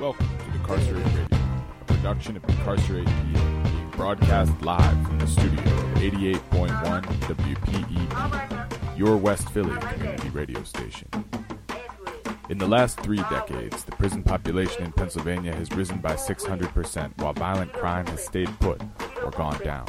Welcome to Decarcerate Radio, a production of Decarcerate PA, being broadcast live from the studio of 88.1 WPEB, your West Philly community radio station. In the last three decades, the prison population in Pennsylvania has risen by 600%, while violent crime has stayed put or gone down.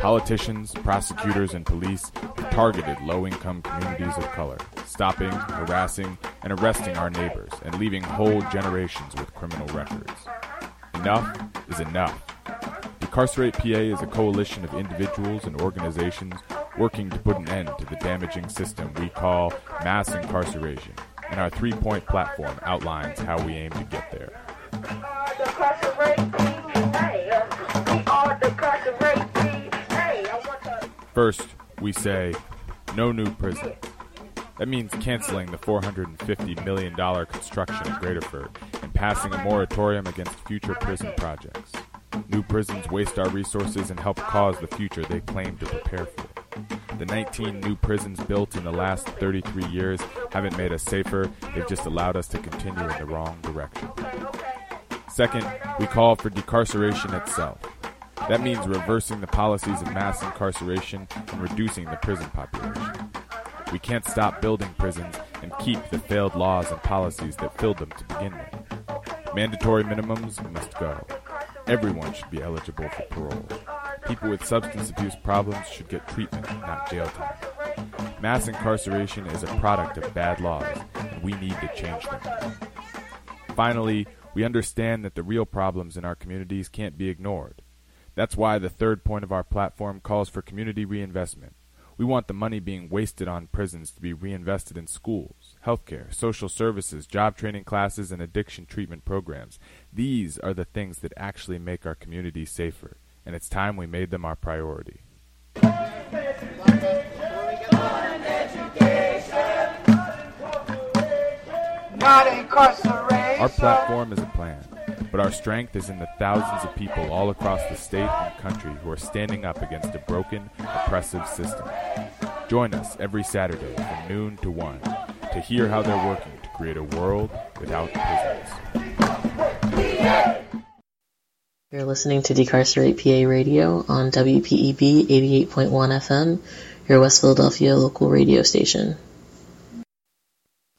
Politicians, prosecutors, and police have targeted low income communities of color, stopping, harassing, and arresting our neighbors and leaving whole generations with criminal records. Enough is enough. Decarcerate PA is a coalition of individuals and organizations working to put an end to the damaging system we call mass incarceration, and our three point platform outlines how we aim to get there. First, we say no new prison. That means canceling the $450 million construction in Graterford and passing a moratorium against future prison projects. New prisons waste our resources and help cause the future they claim to prepare for. The 19 new prisons built in the last 33 years haven't made us safer, they've just allowed us to continue in the wrong direction. Second, we call for decarceration itself. That means reversing the policies of mass incarceration and reducing the prison population. We can't stop building prisons and keep the failed laws and policies that filled them to begin with. Mandatory minimums must go. Everyone should be eligible for parole. People with substance abuse problems should get treatment, not jail time. Mass incarceration is a product of bad laws, and we need to change them. Finally, we understand that the real problems in our communities can't be ignored. That's why the third point of our platform calls for community reinvestment. We want the money being wasted on prisons to be reinvested in schools, healthcare, social services, job training classes, and addiction treatment programs. These are the things that actually make our communities safer, and it's time we made them our priority. Our platform is a plan, but our strength is in the thousands of people all across the state and country who are standing up against a broken, oppressive system. Join us every Saturday from noon to 1 to hear how they're working to create a world without prisons. You're listening to Decarcerate PA Radio on WPEB 88.1 FM, your West Philadelphia local radio station.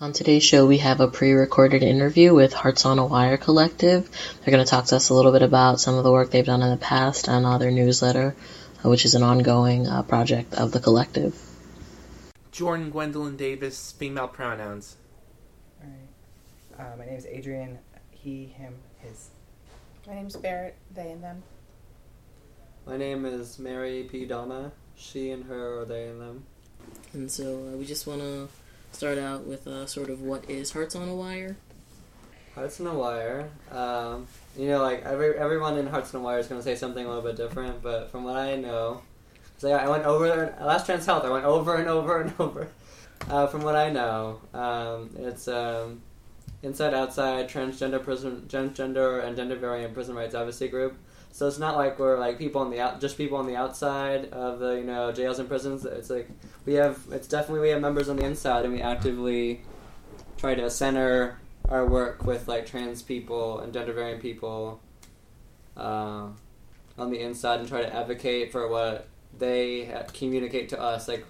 On today's show, we have a pre-recorded interview with Hearts on a Wire Collective. They're going to talk to us a little bit about some of the work they've done in the past and uh, their newsletter, uh, which is an ongoing uh, project of the collective. Jordan Gwendolyn Davis, female pronouns. All right. Uh, my name is Adrian. He, him, his. My name is Barrett, they and them. My name is Mary P. Donna. She and her, or they and them. And so uh, we just want to start out with uh, sort of what is Hearts on a Wire. Hearts on a Wire. Um, you know, like every everyone in Hearts on a Wire is going to say something a little bit different, but from what I know, so I went over last Trans Health. I went over and over and over. Uh, from what I know, um, it's um, inside outside transgender prison, transgender and gender variant prison rights advocacy group. So it's not like we're like people on the out, just people on the outside of the you know jails and prisons. It's like we have. It's definitely we have members on the inside, and we actively try to center our work with like trans people and gender variant people uh, on the inside, and try to advocate for what they communicate to us. Like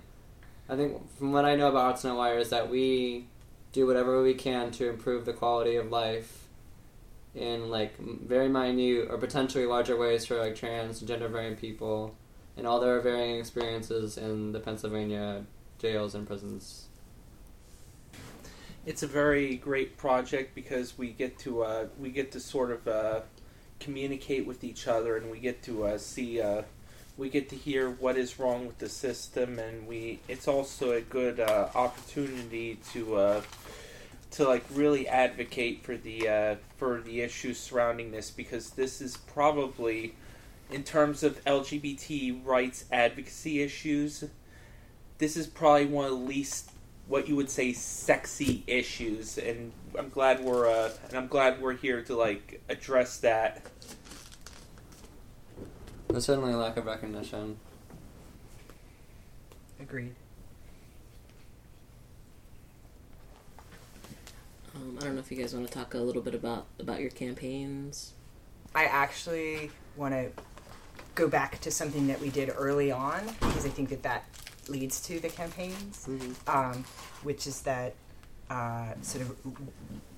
I think from what I know about Hearts on a Wire is that we do whatever we can to improve the quality of life in like very minute or potentially larger ways for like trans gender variant people and all their varying experiences in the Pennsylvania jails and prisons. It's a very great project because we get to uh, we get to sort of uh, communicate with each other, and we get to uh, see uh, we get to hear what is wrong with the system, and we it's also a good uh, opportunity to uh, to like really advocate for the uh, for the issues surrounding this because this is probably in terms of LGBT rights advocacy issues, this is probably one of the least what you would say sexy issues, and I'm glad we're uh, and I'm glad we're here to like address that. There's certainly a lack of recognition. Agreed. Um, I don't know if you guys want to talk a little bit about about your campaigns. I actually want to go back to something that we did early on because I think that that leads to the campaigns, um, which is that uh, sort of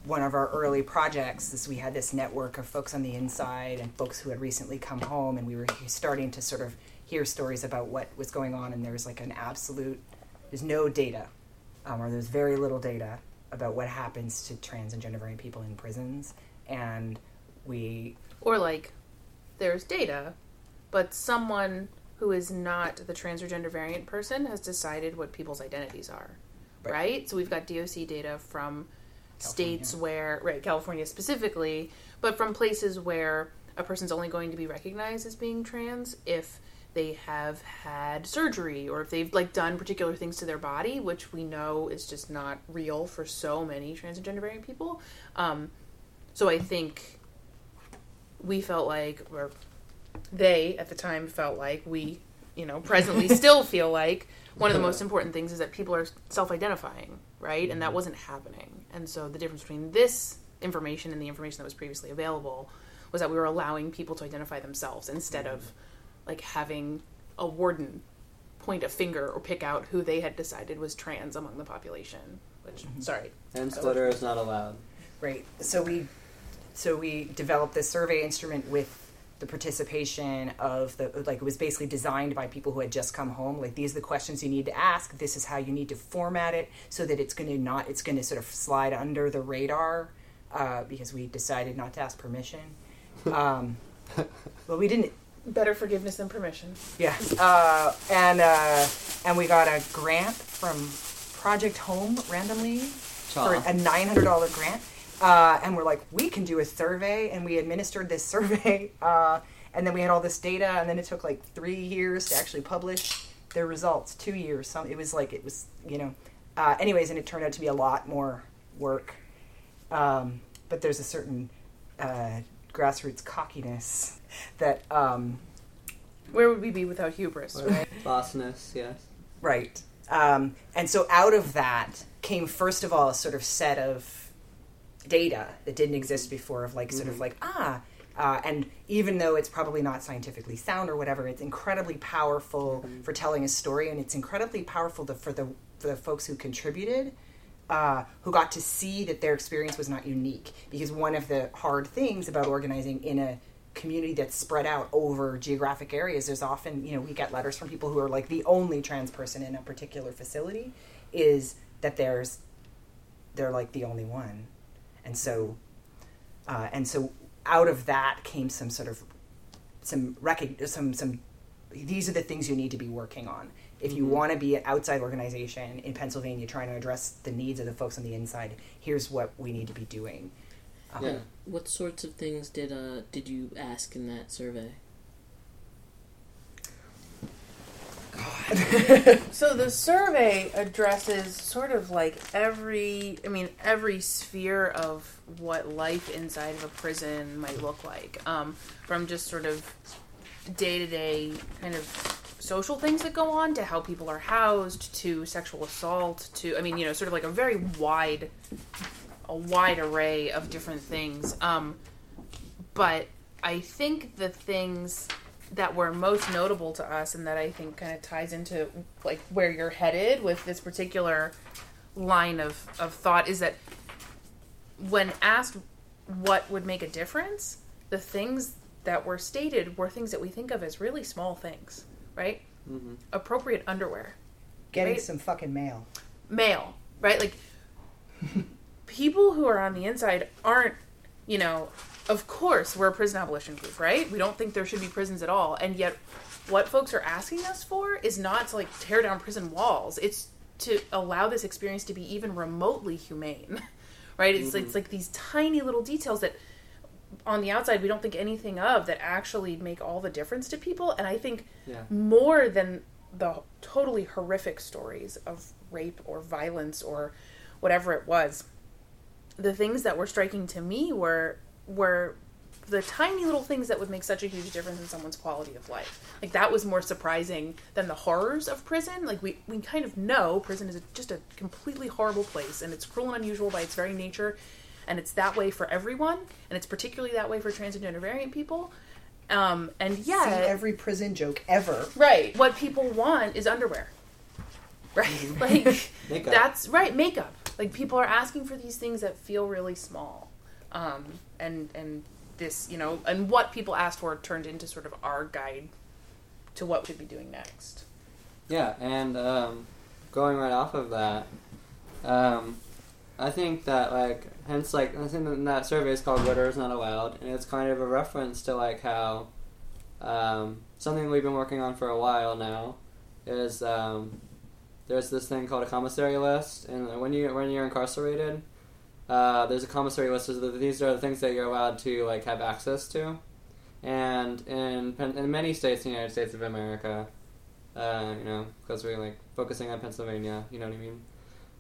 one of our early projects is we had this network of folks on the inside and folks who had recently come home, and we were starting to sort of hear stories about what was going on, and there was like an absolute, there's no data, um, or there's very little data about what happens to trans and gender variant people in prisons, and we Or like, there's data, but someone who is not the trans or gender variant person has decided what people's identities are, Right. right? So we've got DOC data from states where, right, California specifically, but from places where a person's only going to be recognized as being trans if they have had surgery or if they've like done particular things to their body, which we know is just not real for so many trans and people. Um, so I think we felt like, or they at the time felt like, we, you know, presently still feel like one of the most important things is that people are self identifying, right? And that wasn't happening. And so the difference between this information and the information that was previously available was that we were allowing people to identify themselves instead of like having a warden point a finger or pick out who they had decided was trans among the population. Which, sorry, And glitter is not allowed. Right. So we so we developed this survey instrument with the participation of the like it was basically designed by people who had just come home. Like these are the questions you need to ask. This is how you need to format it so that it's going to not it's going to sort of slide under the radar uh, because we decided not to ask permission. Um, well, we didn't better forgiveness than permission. yeah, uh, and uh, and we got a grant from Project Home randomly for a nine hundred dollar grant, uh, and we're like, we can do a survey, and we administered this survey, uh, and then we had all this data, and then it took like three years to actually publish their results. Two years, some it was like it was you know, uh, anyways, and it turned out to be a lot more work, um, but there's a certain uh, grassroots cockiness that. Um, Where would we be without hubris, right? Bossness, yes. Right. Um, and so out of that came, first of all, a sort of set of data that didn't exist before, of like, sort of like, ah, uh, and even though it's probably not scientifically sound or whatever, it's incredibly powerful for telling a story, and it's incredibly powerful to, for the for the folks who contributed, uh, who got to see that their experience was not unique. Because one of the hard things about organizing in a community that's spread out over geographic areas, there's often you know we get letters from people who are like the only trans person in a particular facility, is that there's they're like the only one, and so uh, and so out of that came some sort of some recog- some some these are the things you need to be working on. If you want to be an outside organization in Pennsylvania trying to address the needs of the folks on the inside here's what we need to be doing Um, Yeah. What sorts of things did uh did you ask in that survey? God. so the survey addresses sort of like every, I mean, every sphere of what life inside of a prison might look like, um, from just sort of day to day kind of social things that go on to how people are housed to sexual assault to, I mean, you know, sort of like a very wide, a wide array of different things. Um, but I think the things that were most notable to us and that I think kind of ties into like where you're headed with this particular line of, of thought is that when asked what would make a difference, the things that were stated were things that we think of as really small things, right? Mhm. Appropriate underwear, getting Right. some fucking mail mail, right? Like people who are on the inside aren't, you know, of course we're a prison abolition group, right? We don't think there should be prisons at all, and yet what folks are asking us for is not to like tear down prison walls. It's to allow this experience to be even remotely humane, right? It's mm-hmm. it's like these tiny little details that on the outside we don't think anything of that actually make all the difference to people, and I think Yeah. more than the totally horrific stories of rape or violence or whatever it was the things that were striking to me were were the tiny little things that would make such a huge difference in someone's quality of life like that was more surprising than the horrors of prison like we, we kind of know prison is a, just a completely horrible place and it's cruel and unusual by its very nature and it's that way for everyone, and it's particularly that way for transgender variant people. Um, and See yeah, every prison joke ever. right. What people want is underwear, right? like Makeup. that's right. Makeup. Like people are asking for these things that feel really small, um, and and this you know and what people asked for turned into sort of our guide to what we should be doing next. Yeah, and um, going right off of that, um, I think that like hence like I think in that survey is called "Glitter is not allowed," and it's kind of a reference to like how um, something we've been working on for a while now is um, there's this thing called a commissary list, and when you when you're incarcerated, uh, there's a commissary list. So these are the things that you're allowed to like have access to, and in in many states in the United States of America, uh, you know, because we're like focusing on Pennsylvania, you know what I mean.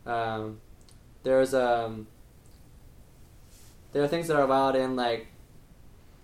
Um, there's um, there are things that are allowed in like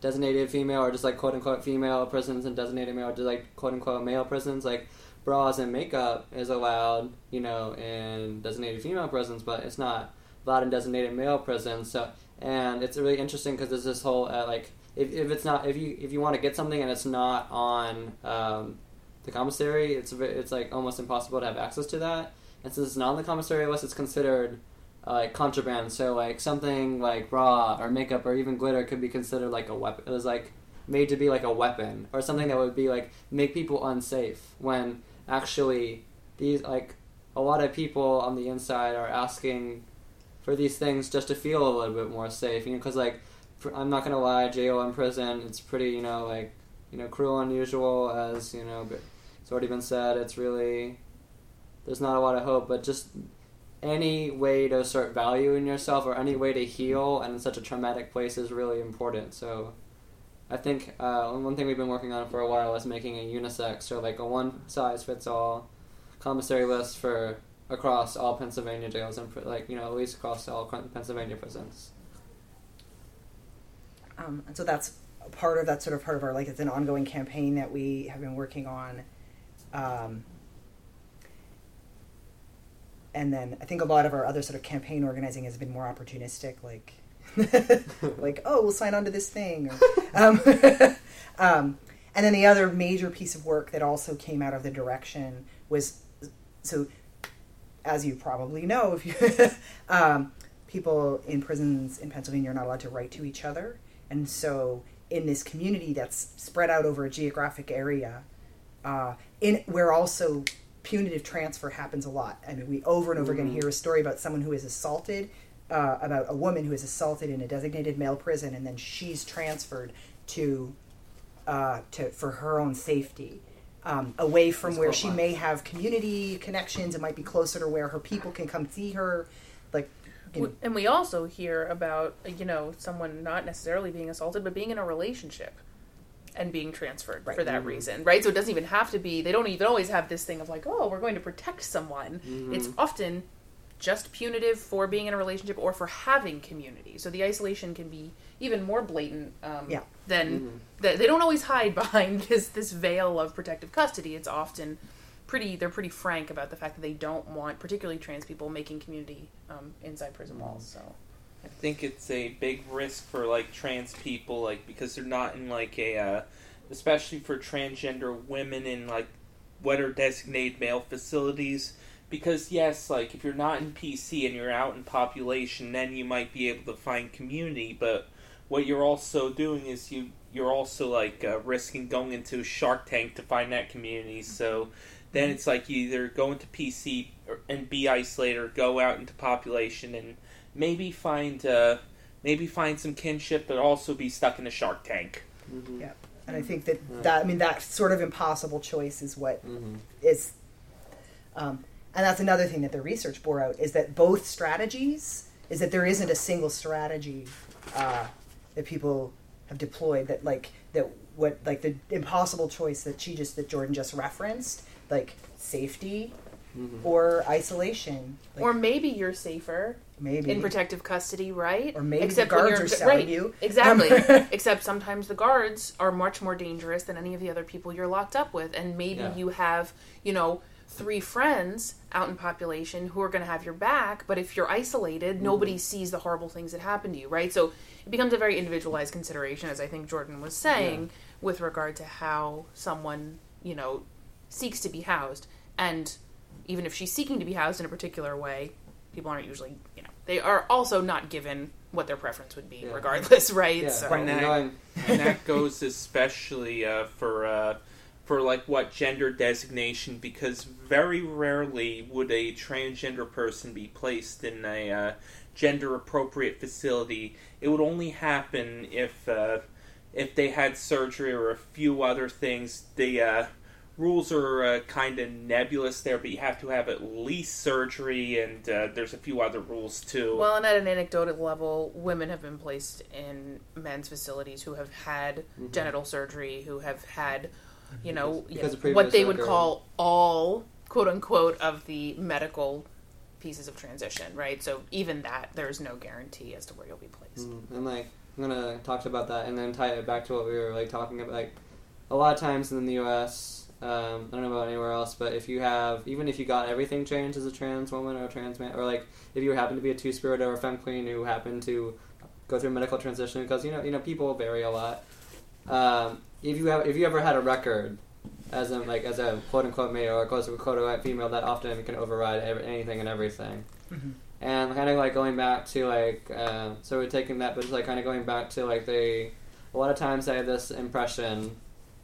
designated female or just like quote unquote female prisons and designated male or just like quote unquote male prisons like bras and makeup is allowed you know in designated female prisons but it's not allowed in designated male prisons so and it's really interesting because there's this whole uh, like if, if it's not if you if you want to get something and it's not on um, the commissary it's it's like almost impossible to have access to that and since it's not on the commissary list it's considered uh, like contraband. So like something like bra or makeup or even glitter could be considered like a weapon. It was like made to be like a weapon or something that would be like make people unsafe when actually these like a lot of people on the inside are asking for these things just to feel a little bit more safe. You know, because like pr- I'm not gonna lie, jail and prison it's pretty you know like you know cruel unusual as you know it's already been said. It's really there's not a lot of hope, but just any way to start valuing yourself or any way to heal and in such a traumatic place is really important. So I think uh, one thing we've been working on for a while is making a unisex or like a one size fits all commissary list for across all Pennsylvania jails and like you know at least across all Pennsylvania prisons. Um, and so that's part of that sort of part of our like it's an ongoing campaign that we have been working on. Um, and then I think a lot of our other sort of campaign organizing has been more opportunistic, like like oh we'll sign on to this thing. Or, um, um, and then the other major piece of work that also came out of the direction was so as you probably know if you um, people in prisons in Pennsylvania are not allowed to write to each other, and so in this community that's spread out over a geographic area, uh, in where also punitive transfer happens a lot. I mean, we over and over again hear a story about someone who is assaulted, uh, about a woman who is assaulted in a designated male prison, and then she's transferred to, uh, to for her own safety. Um, away from That's where she nice. may have community connections, it might be closer to where her people can come see her. Like, you know, And we also hear about you know someone not necessarily being assaulted, but being in a relationship and being transferred Right. for that Mhm. reason, right? So it doesn't even have to be. They don't even always have this thing of like, oh, we're going to protect someone. Mhm. It's often just punitive for being in a relationship or for having community. So the isolation can be even more blatant um, Yeah. than Mhm. that. They don't always hide behind this this veil of protective custody. It's often pretty. They're pretty frank about the fact that they don't want, particularly trans people, making community um, inside prison walls. So. I think it's a big risk for like trans people, like because they're not in like a, uh, especially for transgender women in like what are designated male facilities. Because yes, like if you're not in PC and you're out in population, then you might be able to find community. But what you're also doing is you you're also like uh, risking going into a Shark Tank to find that community. So then it's like you either go into PC or, and be isolated, or go out into population and maybe find uh, maybe find some kinship, but also be stuck in a Shark Tank. Mhm. Yeah. and I think that that I mean that sort of impossible choice is what Mhm. is um, and that's another thing that the research bore out is that both strategies is that there isn't a single strategy uh, that people have deployed that like that what like the impossible choice that she just that Jordan just referenced like safety Mhm. or isolation like, or maybe you're safer maybe in protective custody, right? Or maybe the when guards you're- are selling right, you. Exactly. Um, Except sometimes the guards are much more dangerous than any of the other people you're locked up with, and maybe Yeah. you have, you know, three friends out in population who are going to have your back, but if you're isolated, nobody sees the horrible things that happen to you, right? So it becomes a very individualized consideration, as I think Jordan was saying, with regard to how someone, you know, seeks to be housed. And even if she's seeking to be housed in a particular way, people aren't usually, you know, they are also not given what their preference would be, Yeah. regardless, right? Yeah, So, and now- going, and that goes especially uh, for uh, for like what gender designation because very rarely would a transgender person be placed in a uh, gender appropriate facility. It would only happen if uh, if they had surgery or a few other things. The uh, rules are uh, kind of nebulous there, but you have to have at least surgery, and uh, there's a few other rules too. Well, and at an anecdotal level, women have been placed in men's facilities who have had genital surgery, who have had, you know, Mm-hmm. Because what they would call all quote unquote of the medical pieces of transition, right? So even that, there's no guarantee as to where you'll be placed. Mm, and like I'm gonna talk about that and then tie it back to what we were like talking about. Like a lot of times in the U.S., um, I don't know about anywhere else, but if you have even if you got everything changed as a trans woman or a trans man, or like if you happen to be a two spirit or a femme queen who happen to go through medical transition, because you know you know people vary a lot. Um, if you have if you ever had a record as a like as a quote unquote male or a quote unquote female, that often can override ev- anything and everything. And kind of like going back to like uh, so we're taking that but it's like kind of going back to like they a lot of times i have this impression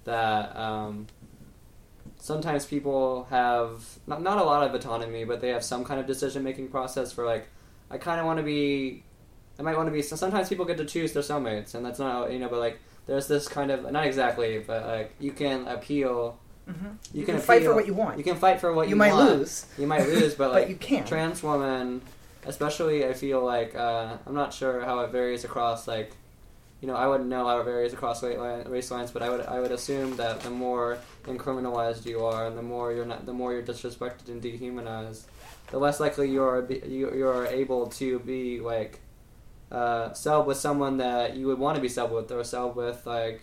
that um, sometimes people have not, not a lot of autonomy but they have some kind of decision making process for like i kind of want to be i might want to be so sometimes people get to choose their cellmates and that's not you know but like there's this kind of not exactly but like you can appeal You, can, fight for what you want. you can fight for what You you, might want. lose, you might lose but like but you can. trans woman, especially I feel like uh, I'm not sure how it varies across like, you know, I wouldn't know how it varies across race line- race lines, but I would I would assume that the more incriminalized you are, and the more you're not, the more you're disrespected and dehumanized, the less likely you are be, you you are able to be like, uh, cell with someone that you would want to be cell with, or cell with like.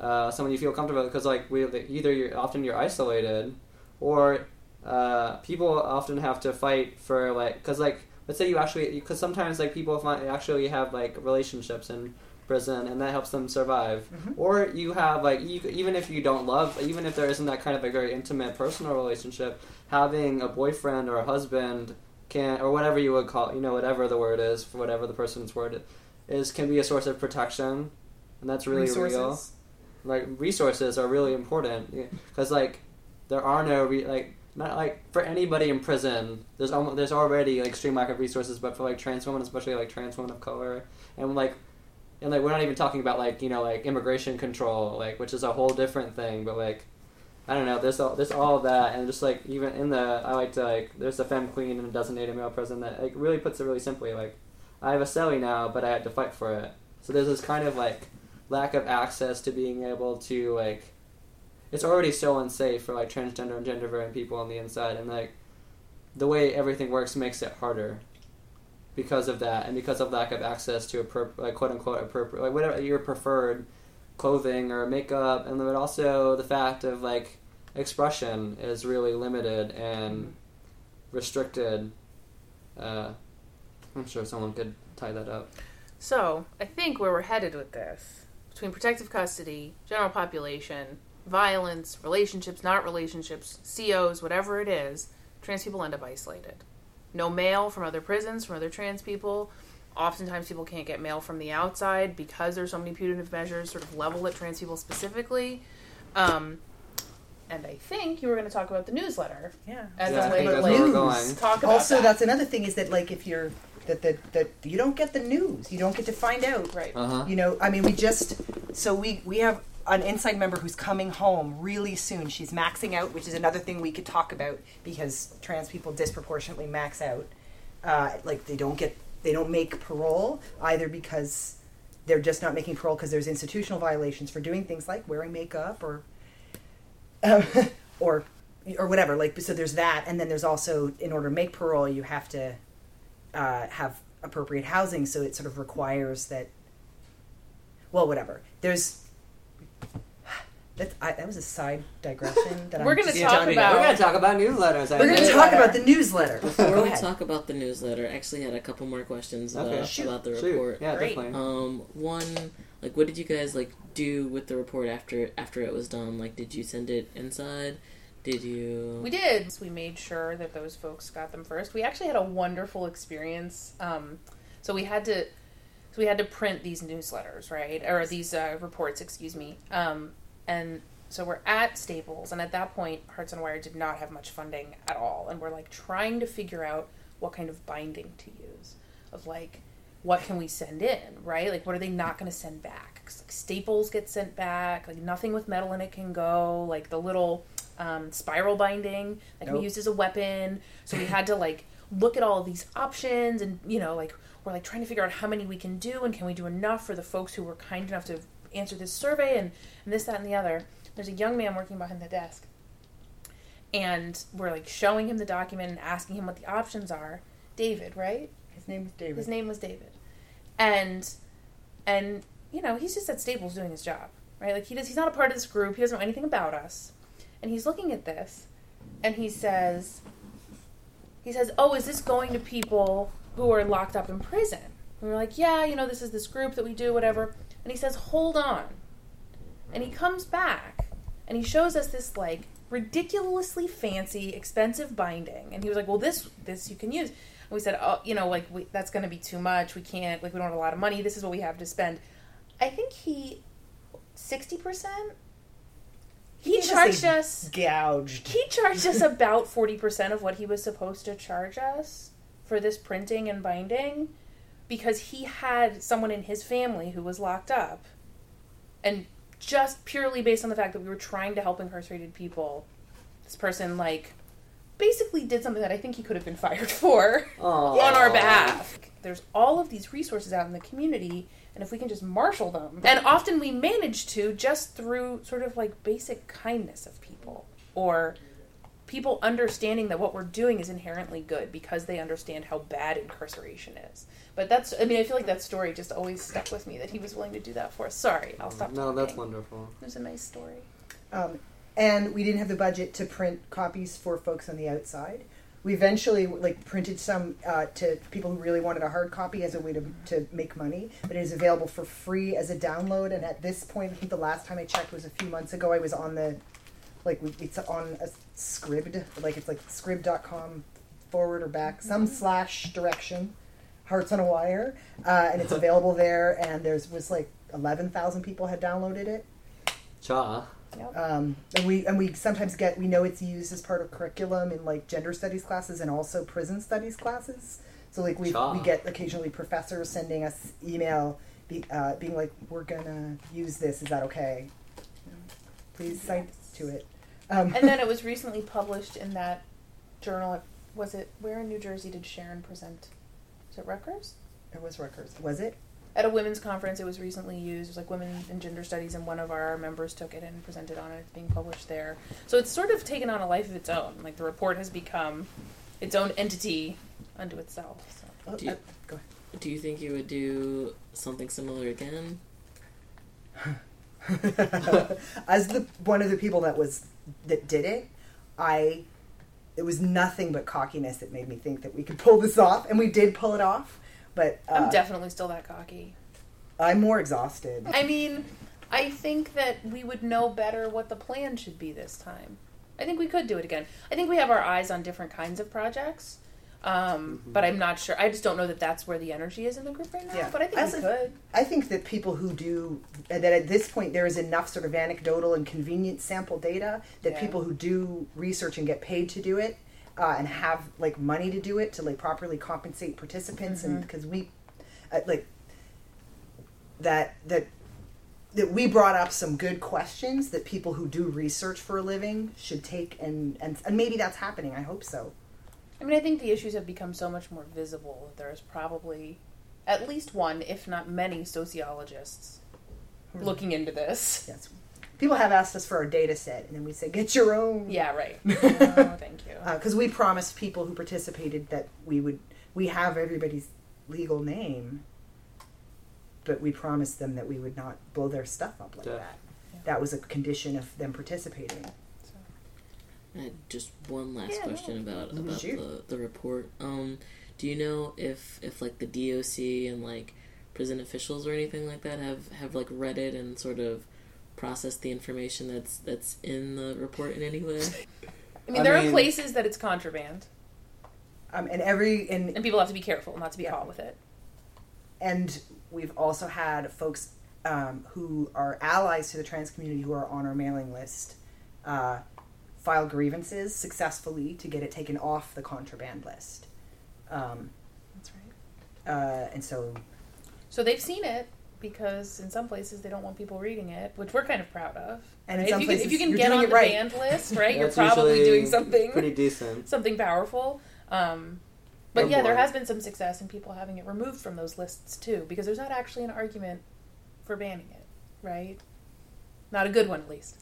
Uh, someone you feel comfortable with because like we either you're often you're isolated or uh, people often have to fight for like because like let's say you actually because sometimes like people find, actually have like relationships in prison and that helps them survive Mhm. or you have like you, even if you don't love even if there isn't that kind of a very intimate personal relationship having a boyfriend or a husband can or whatever you would call you know whatever the word is for whatever the person's word is can be a source of protection. And that's really real. Like resources are really important. Because like there are no re- like not like for anybody in prison there's almost there's already like extreme lack of resources but for like trans women especially like trans women of color and like and like we're not even talking about like you know like immigration control like which is a whole different thing but like I don't know there's all there's all that and just like even in the I like to like there's a femme queen and a designated male prison that like really puts it really simply like I have a celly now but I had to fight for it. So there's this kind of like lack of access to being able to like it's already so unsafe for like transgender and gender variant people on the inside and like the way everything works makes it harder because of that and because of lack of access to a like quote unquote appropriate like whatever your preferred clothing or makeup and then also the fact of like expression is really limited and restricted uh, i'm sure someone could tie that up So I think where we're headed with this, between protective custody, general population, violence, relationships, not relationships, COs, whatever it is, trans people end up isolated. No mail from other prisons, from other trans people. Oftentimes people can't get mail from the outside because there's so many punitive measures sort of leveled at trans people specifically. Um, and I think you were going to talk about the newsletter Yeah. as Yeah, I a way think to that's like where talk about Also, that. that's another thing is that like if you're that that that you don't get the news, you don't get to find out. right. uh-huh You know, I mean, we just so we we have an inside member who's coming home really soon. She's maxing out, which is another thing we could talk about because trans people disproportionately max out. Uh, like they don't get they don't make parole either because they're just not making parole because there's institutional violations for doing things like wearing makeup or um, or or whatever. Like so, there's that, and then there's also in order to make parole, you have to uh, have appropriate housing. So it sort of requires that. Well, whatever. There's That I, that was a side digression. That We're gonna talk jumping about- We're gonna talk about newsletters. I We're going to talk about the newsletter. Before Go we ahead. talk about the newsletter, I actually had a couple more questions Okay. about, Shoot. about the Shoot. report. Yeah, Great. definitely. Um, one, like, what did you guys like do with the report after after it was done? Like, did you send it inside? Did you? We did. So we made sure that those folks got them first. We actually had a wonderful experience. Um, so we had to, so we had to print these newsletters, right, or these uh, reports, excuse me. Um, and so we're at Staples, and at that point, Hearts on Wire did not have much funding at all, and we're like trying to figure out what kind of binding to use, of like, what can we send in, right? Like, what are they not going to send back? 'Cause, like staples get sent back, like nothing with metal in it can go, like the little um, spiral binding that can be used as a weapon. So we had to like look at all of these options, and you know, like we're like trying to figure out how many we can do, and can we do enough for the folks who were kind enough to answer this survey, and, and this, that, and the other. There's a young man working behind the desk, and we're like showing him the document and asking him what the options are. David, right? His name is David. His name was David, and and you know he's just at Staples doing his job, right? Like he does. He's not a part of this group. He doesn't know anything about us, and he's looking at this, and he says, he says, "Oh, is this going to people who are locked up in prison?" And we're like, "Yeah, you know, this is this group that we do, whatever." And he says, "Hold on," and he comes back, and he shows us this like ridiculously fancy, expensive binding, and he was like, "Well, this this you can use." And we said, "Oh, you know, like we, that's going to be too much. We can't. Like we don't have a lot of money. This is what we have to spend." I think he sixty percent. He just, charged us. gouged. He charged us about forty percent of what he was supposed to charge us for this printing and binding, because he had someone in his family who was locked up, and just purely based on the fact that we were trying to help incarcerated people, this person like basically did something that I think he could have been fired for Aw. on our behalf. There's all of these resources out in the community, and if we can just marshal them, and often we manage to just through sort of like basic kindness of people or people understanding that what we're doing is inherently good because they understand how bad incarceration is. But that's, I mean, I feel like that story just always stuck with me that he was willing to do that for us. Sorry, I'll stop. No, that's wonderful. It was a nice story. Um, and we didn't have the budget to print copies for folks on the outside. We eventually like printed some uh, to people who really wanted a hard copy as a way to, to make money, but it is available for free as a download. And at this point, I think the last time I checked was a few months ago. I was on the like we- it's on a Scribd, like it's like Scribd.com forward or back, some slash direction, Hearts on a Wire, uh, and it's available there. And there's was like eleven thousand people had downloaded it. Cha. Um, and we and we sometimes get we know it's used as part of curriculum in like gender studies classes and also prison studies classes. So like we Sure. we get occasionally professors sending us email be, uh, being like we're gonna use this. Is that okay? Please cite to it. Um, And then it was recently published in that journal. Was it where in New Jersey did Sharon present? Was it Rutgers? it was Rutgers. Was it? At a women's conference, it was recently used. It was like women in gender studies, and one of our members took it and presented on it. It's being published there. So it's sort of taken on a life of its own. Like the report has become its own entity unto itself. So. Oh, Do you- uh, go ahead. Do you think you would do something similar again? As the one of the people that was that did it, I it was nothing but cockiness that made me think that we could pull this off, and we did pull it off. But uh, I'm definitely still that cocky. I'm more exhausted. I mean, I think that we would know better what the plan should be this time. I think we could do it again. I think we have our eyes on different kinds of projects, um, but I'm not sure. I just don't know that that's where the energy is in the group right now. Yeah. But I think As we could. I think that people who do that at this point there is enough sort of anecdotal and convenient sample data that Yeah. people who do research and get paid to do it uh, and have like money to do it to like properly compensate participants and because we uh, like that that that we brought up some good questions that people who do research for a living should take and and, and maybe that's happening. I hope so. I mean, I think the issues have become so much more visible that there is probably at least one, if not many, sociologists hmm. looking into this. Yes. People have asked us for our data set, and then we say, "Get your own." Yeah, right. oh, thank you. Uh, because we promised people who participated that we would we have everybody's legal name but we promised them that we would not blow their stuff up like Yeah. that that was a condition of them participating. I had just one last Yeah, question about about shoot. the, the report. Um, do you know if if like the DOC and like prison officials or anything like that have have like read it and sort of processed the information that's that's in the report in any way? I mean, I there mean- are places that it's contraband, Um, and every and and people have to be careful not to be Yeah. caught with it. and we've also had folks um, who are allies to the trans community who are on our mailing list uh, file grievances successfully to get it taken off the contraband list. Um, That's right. uh, and so, So they've seen it because in some places they don't want people reading it, which we're kind of proud of. And in right? some if you can, if you can get on the right. banned list, right, you're probably doing something pretty decent. something powerful. Um, but Or yeah, there has been some success in people having it removed from those lists too, because there's not actually an argument for banning it, right? Not a good one, at least.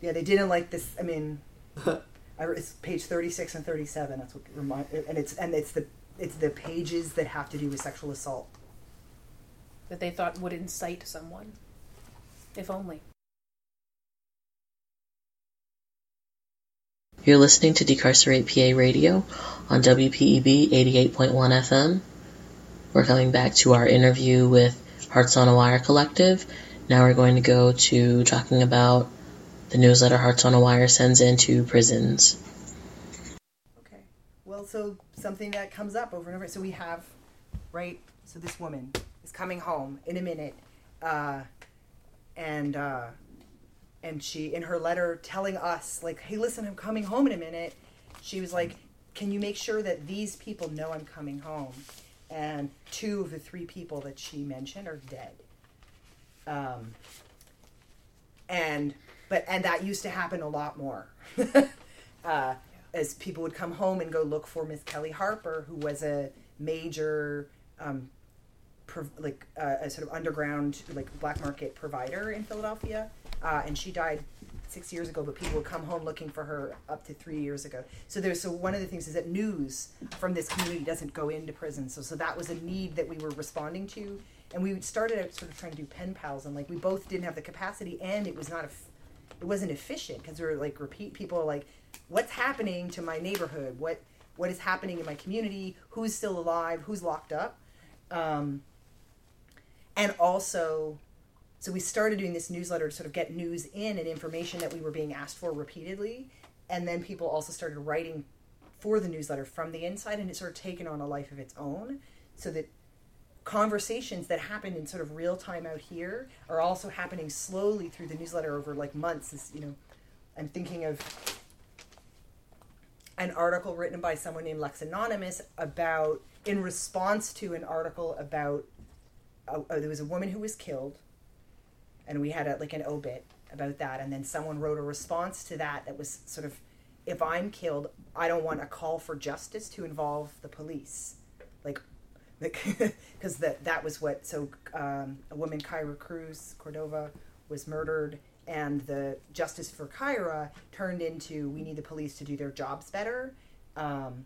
So yeah, they didn't like this. I mean, I, it's page thirty-six and thirty-seven. That's what remind, and it's and it's the it's the pages that have to do with sexual assault. that they thought would incite someone, if only. You're listening to Decarcerate PA Radio on WPEB 88.1 FM. We're coming back to our interview with Hearts on a Wire Collective. Now we're going to go to talking about the newsletter Hearts on a Wire sends in into prisons. Okay. Well, so something that comes up over and over. So we have, right? So this woman is coming home in a minute, uh, and uh, and she in her letter telling us like, "Hey, listen, I'm coming home in a minute." She was like, "Can you make sure that these people know I'm coming home?" And two of the three people that she mentioned are dead. Um, and but and that used to happen a lot more. uh, as people would come home and go look for Miss Kelly Harper, who was a major, um, prov- like uh, a sort of underground, like black market provider in Philadelphia, uh, and she died six years ago. But people would come home looking for her up to three years ago. So there's so one of the things is that news from this community doesn't go into prison. So so that was a need that we were responding to, and we started out sort of trying to do pen pals, and like we both didn't have the capacity, and it was not a it wasn't efficient because we were like repeat people are like what's happening to my neighborhood? What what is happening in my community? Who's still alive? Who's locked up? Um, and also so we started doing this newsletter to sort of get news in and information that we were being asked for repeatedly. And then people also started writing for the newsletter from the inside and it sort of taken on a life of its own so that conversations that happen in sort of real time out here are also happening slowly through the newsletter over like months. This, you know, I'm thinking of an article written by someone named Lex Anonymous about in response to an article about uh, there was a woman who was killed, and we had a, like an obit about that, and then someone wrote a response to that that was sort of, if I'm killed, I don't want a call for justice to involve the police, like because that that was what so um, a woman Kyra Cruz Cordova was murdered and the justice for Kyra turned into we need the police to do their jobs better. Um,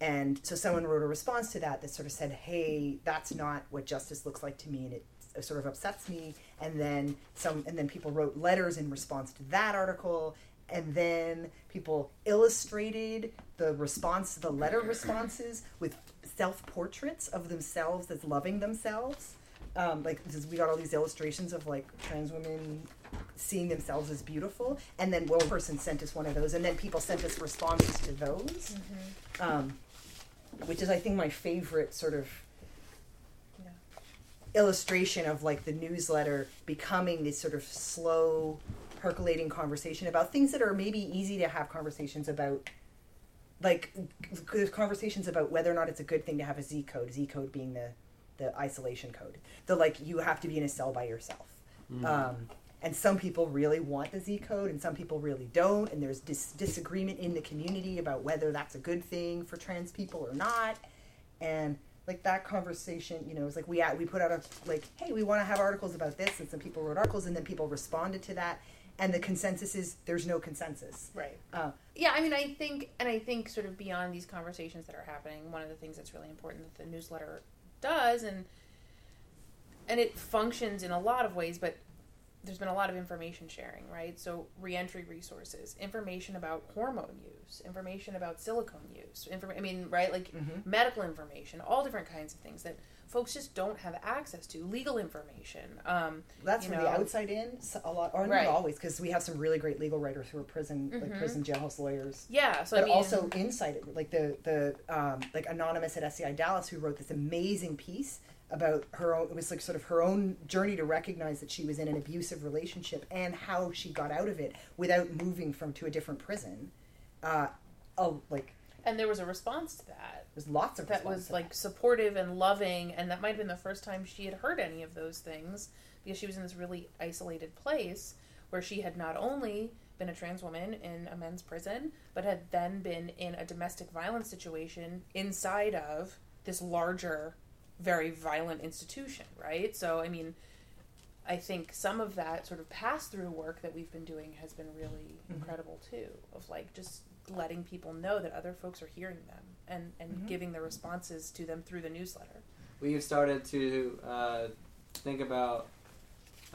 and so someone wrote a response to that that sort of said hey that's not what justice looks like to me and it sort of upsets me. And then some and then people wrote letters in response to that article. And then people illustrated the response the letter responses with self portraits of themselves as loving themselves. Um, like we got all these illustrations of like trans women seeing themselves as beautiful and then one person sent us one of those and then people sent us responses to those. Um, which is i think my favorite sort of Yeah. illustration of like the newsletter becoming this sort of slow percolating conversation about things that are maybe easy to have conversations about like there's conversations about whether or not it's a good thing to have a z code z code being the the isolation code. The like you have to be in a cell by yourself. Um, and some people really want the z code and some people really don't and there's dis- disagreement in the community about whether that's a good thing for trans people or not. And like that conversation you know it's like we at, we put out a like hey we want to have articles about this and some people wrote articles and then people responded to that and the consensus is there's no consensus Right. uh, Yeah, I mean, I think, and I think, sort of beyond these conversations that are happening, one of the things that's really important that the newsletter does, and and it functions in a lot of ways, but there's been a lot of information sharing, right? So reentry resources, information about hormone use, information about silicone use, inform- I mean, right, like medical information, all different kinds of things that folks just don't have access to. Legal information. Um, That's from know, the outside in a lot, or Right. not always, because we have some really great legal writers who are prison, like Mhm. prison jailhouse lawyers. Yeah, so but I mean, also inside it, like the the um, like anonymous at SCI Dallas, who wrote this amazing piece about her own. It was like sort of her own journey to recognize that she was in an abusive relationship and how she got out of it without moving from to a different prison. Uh, oh, like and there was a response to that. There's lots of that was like supportive and loving and that might have been the first time she had heard any of those things because she was in this really isolated place where she had not only been a trans woman in a men's prison but had then been in a domestic violence situation inside of this larger very violent institution right? So i mean i think some of that sort of pass through work that we've been doing has been really mm-hmm. incredible too of like just letting people know that other folks are hearing them and, and giving the responses to them through the newsletter. We've started to uh, think about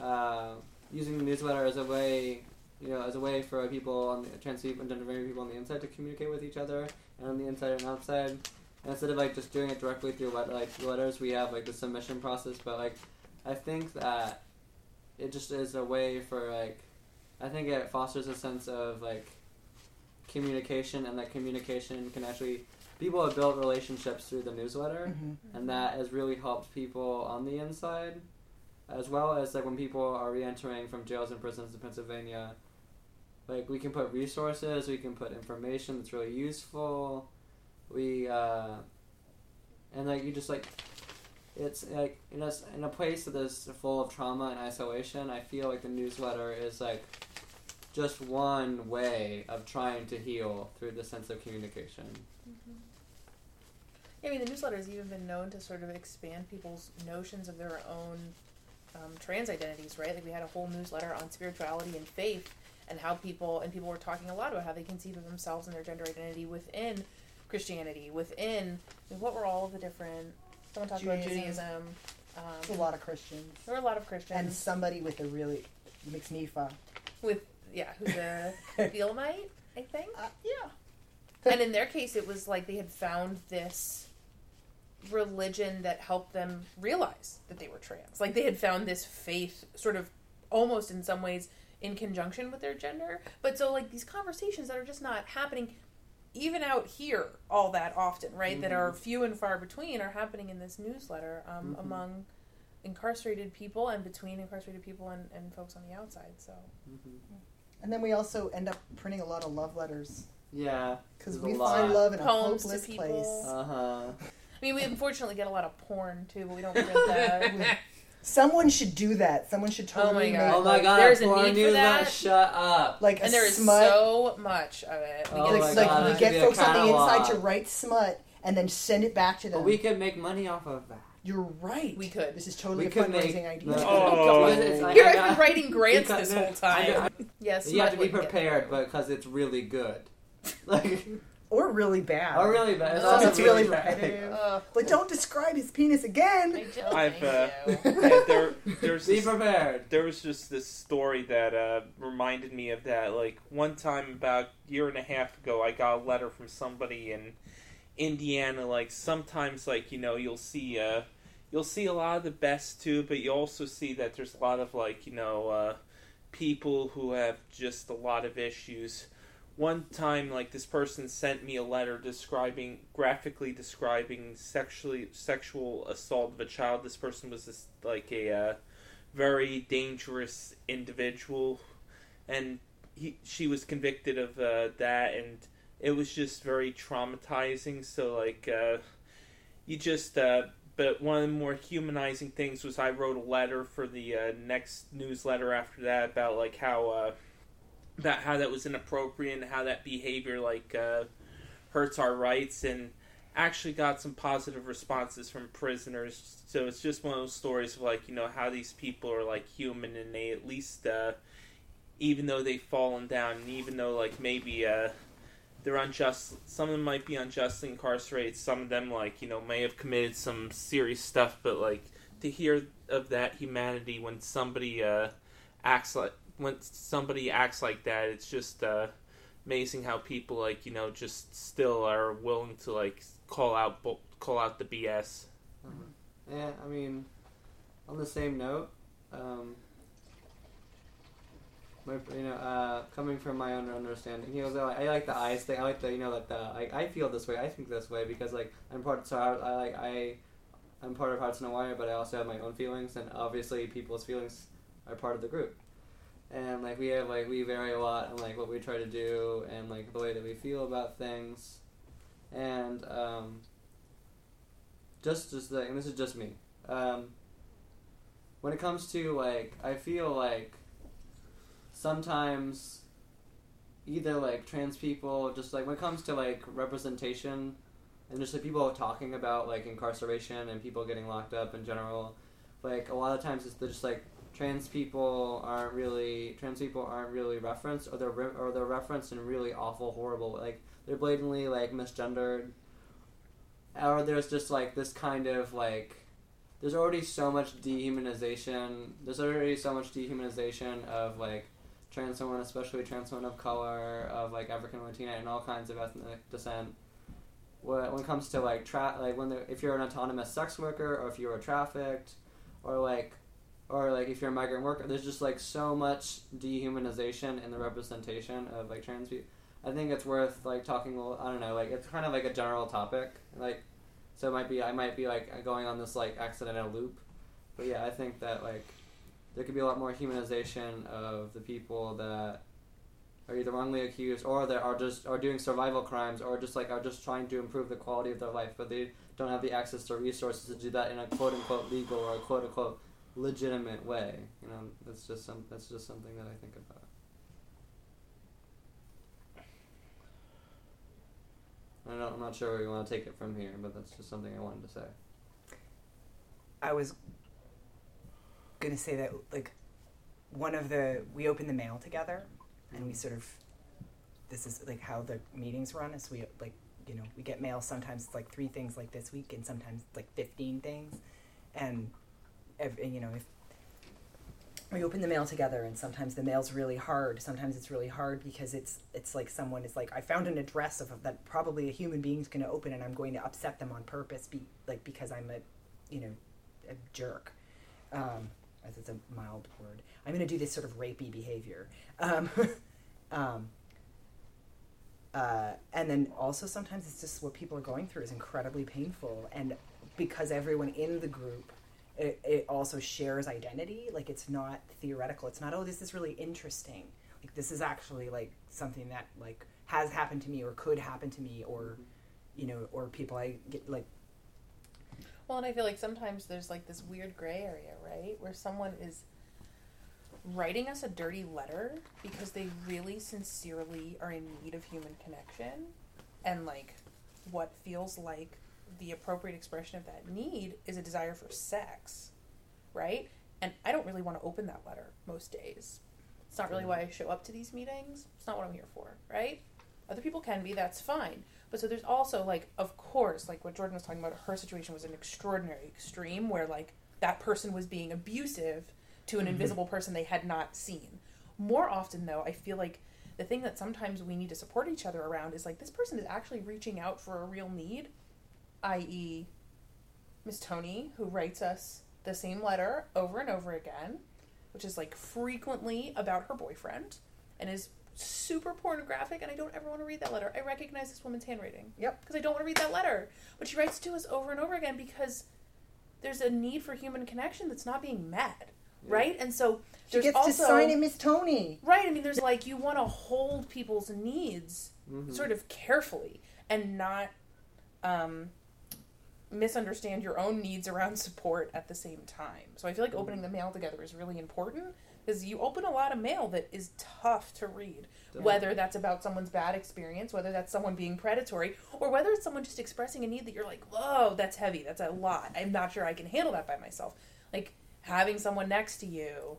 uh, using the newsletter as a way, you know, as a way for people on the trans people and gender people on the inside to communicate with each other, and on the inside and outside. And instead of like just doing it directly through let- like letters, we have like the submission process. But like, I think that it just is a way for like, I think it fosters a sense of like communication, and that communication can actually people have built relationships through the newsletter Mhm. and that has really helped people on the inside as well as like when people are re-entering from jails and prisons in pennsylvania like we can put resources we can put information that's really useful we uh and like you just like it's like in a, in a place that is full of trauma and isolation i feel like the newsletter is like just one way of trying to heal through the sense of communication I mean, the newsletter has even been known to sort of expand people's notions of their own um, trans identities, right? Like we had a whole newsletter on spirituality and faith and how people and people were talking a lot about how they conceive of themselves and their gender identity within Christianity, within I mean, what were all of the different. Someone talked about Judaism. Judaism. It's a Um, lot of Christians there were a lot of Christians and somebody with a really mixed nifa. with yeah, who's a Elamite, I think. Uh, yeah. and in their case, it was like they had found this religion that helped them realize that they were trans. Like they had found this faith, sort of almost in some ways in conjunction with their gender. But so, like, these conversations that are just not happening even out here all that often, right? That are few and far between are happening in this newsletter um, among incarcerated people and between incarcerated people and, and folks on the outside. So, And then we also end up printing a lot of love letters yeah because there's we lot. find love in a Poems to hopeless people. place. uh-huh I mean, we unfortunately get a lot of porn too, but we don't print that. Someone should do that. Someone should Oh my totally God. make Oh my like, god, There's a porn need for news that. not shut up. like and a there is smut. so much of it. We Oh get my like, so like God, we that get be a folks on the inside to write smut and then send it back to them. But we could make money off of that. You're right. We could. This is totally We a could make- fundraising idea. no. Oh. Because it's like- Here I I've got- been writing grants because- this whole I time. know- yes, you have to be smut wouldn't prepared because it's really good. Like, Or really bad. or really bad. It's Oh, it's really bad. repetitive. Ugh. But don't describe his penis I again. don't I've, think uh, so. Yeah, there, there's Be this, prepared. there was just this story that uh, reminded me of that. Like one time, about a year and a half ago, I got a letter from somebody in Indiana. Like sometimes, like you know, you'll see, uh, you'll see a lot of the best too, but you also see that there's a lot of like you know, uh, people who have just a lot of issues. One time, like this person sent me a letter describing, graphically describing sexually sexual assault of a child. This person was this, like a uh, very dangerous individual, and he she was convicted of uh, that, and it was just very traumatizing. So like, uh, you just. Uh, but one of the more humanizing things was I wrote a letter for the uh, next newsletter after that about like how uh, about how that was inappropriate and how that behavior like uh, hurts our rights and actually got some positive responses from prisoners. So it's just one of those stories of like you know how these people are like human and they at least uh, even though they've fallen down and even though like maybe uh, they're unjust some of them might be unjustly incarcerated some of them like you know may have committed some serious stuff but like to hear of that humanity when somebody uh, acts like when somebody acts like that, it's just uh, amazing how people like you know just still are willing to like call out call out the BS. Yeah, I mean, on the same note, um, my, you know, uh, coming from my own understanding, you know, I, I like the eyes thing. I like the, you know, that the I, I feel this way. I think this way because like I'm part. So I, I like I, I'm part of Hearts on a Wire, but I also have my own feelings, and obviously people's feelings are part of the group. And like we have like we vary a lot in like what we try to do and like the way that we feel about things, and um, just just like and this is just me. Um, when it comes to like, I feel like sometimes either like trans people, just like when it comes to like representation and just like people talking about like incarceration and people getting locked up in general, like a lot of times it's just like trans people aren't really trans people aren't really referenced or they're re- or they're referenced in really awful horrible like they're blatantly like misgendered. Or there's just like this kind of like there's already so much dehumanization there's already so much dehumanization of like trans women especially trans women of color of like african latina and all kinds of ethnic descent when, it comes to like tra- like when if you're an autonomous sex worker or if you were trafficked or like or like if you're a migrant worker there's just like so much dehumanization in the representation of like trans people I think it's worth like talking. I don't know, like it's kind of like a general topic, like so it might be I might be like going on this like accidental loop, but yeah, I think that like there could be a lot more humanization of the people that are either wrongly accused or that are just are doing survival crimes or just like are just trying to improve the quality of their life, but they don't have the access to resources to do that in a quote unquote legal or a quote unquote legitimate way. You know, that's just some that's just something that I think about. I don't, I'm not sure where you want to take it from here, but that's just something I wanted to say. I was gonna say that like one of the we open the mail together and we sort of this is like how the meetings run is we like you know we get mail sometimes it's like three things like this week and sometimes like 15 things. And, ev and you know if we open the mail together and sometimes the mail's really hard sometimes it's really hard because it's it's like someone is like i found an address of that probably a human being's going to open and i'm going to upset them on purpose be like because i'm a you know a jerk. Um as it's a mild word. I'm going to do this sort of rapey behavior. Um, um uh, and then also sometimes it's just what people are going through is incredibly painful. And because everyone in the group it, it also shares identity like it's not theoretical. It's not oh this is really interesting. Like this is actually like something that like has happened to me or could happen to me or you know or people i get like Well, and I feel like sometimes there's like this weird gray area, right? Where someone is writing us a dirty letter because they really sincerely are in need of human connection and like what feels like the appropriate expression of that need is a desire for sex, right? And I don't really want to open that letter most days. It's not really mm. why I show up to these meetings. It's not what I'm here for, right? Other people can be, that's fine. But so there's also like, of course, like what Jordan was talking about, her situation was an extraordinary extreme where like that person was being abusive to an mm-hmm. invisible person they had not seen. More often though, I feel like the thing that sometimes we need to support each other around is like this person is actually reaching out for a real need, i.e., Miss Tony, who writes us the same letter over and over again, which is like frequently about her boyfriend and is super pornographic and I don't ever want to read that letter. I recognize this woman's handwriting. Yep. Because I don't want to read that letter. But she writes to us over and over again because there's a need for human connection that's not being met. Right? And so she gets also to sign it miss tony Right. I mean, there's like you want to hold people's needs Mhm. sort of carefully and not um, misunderstand your own needs around support at the same time. So I feel like opening the mail together is really important because you open a lot of mail that is tough to read. Whether that's about someone's bad experience, whether that's someone being predatory, or whether it's someone just expressing a need that you're like, whoa, that's heavy, that's a lot. I'm not sure I can handle that by myself. Like having someone next to you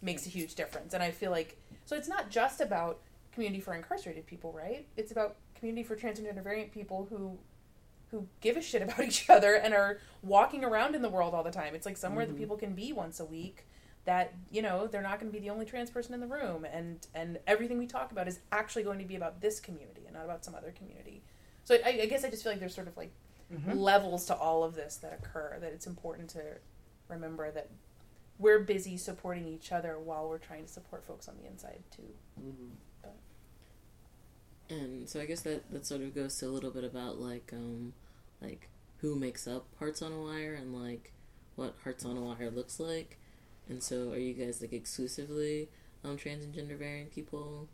makes a huge difference. And I feel like so it's not just about community for incarcerated people, right? It's about community for transgender variant people who who give a shit about each other and are walking around in the world all the time. It's like somewhere that mm-hmm. people can be once a week that you know they're not going to be the only trans person in the room and and everything we talk about is actually going to be about this community and not about some other community so i, I guess i just feel like there's sort of like Mm-hmm. levels to all of this that occur that it's important to remember that we're busy supporting each other while we're trying to support folks on the inside too hmm And so I guess that that sort of goes to a little bit about like um like who makes up Hearts on a Wire and like what Hearts on a Wire looks like. And so are you guys like exclusively um trans and gender variant people?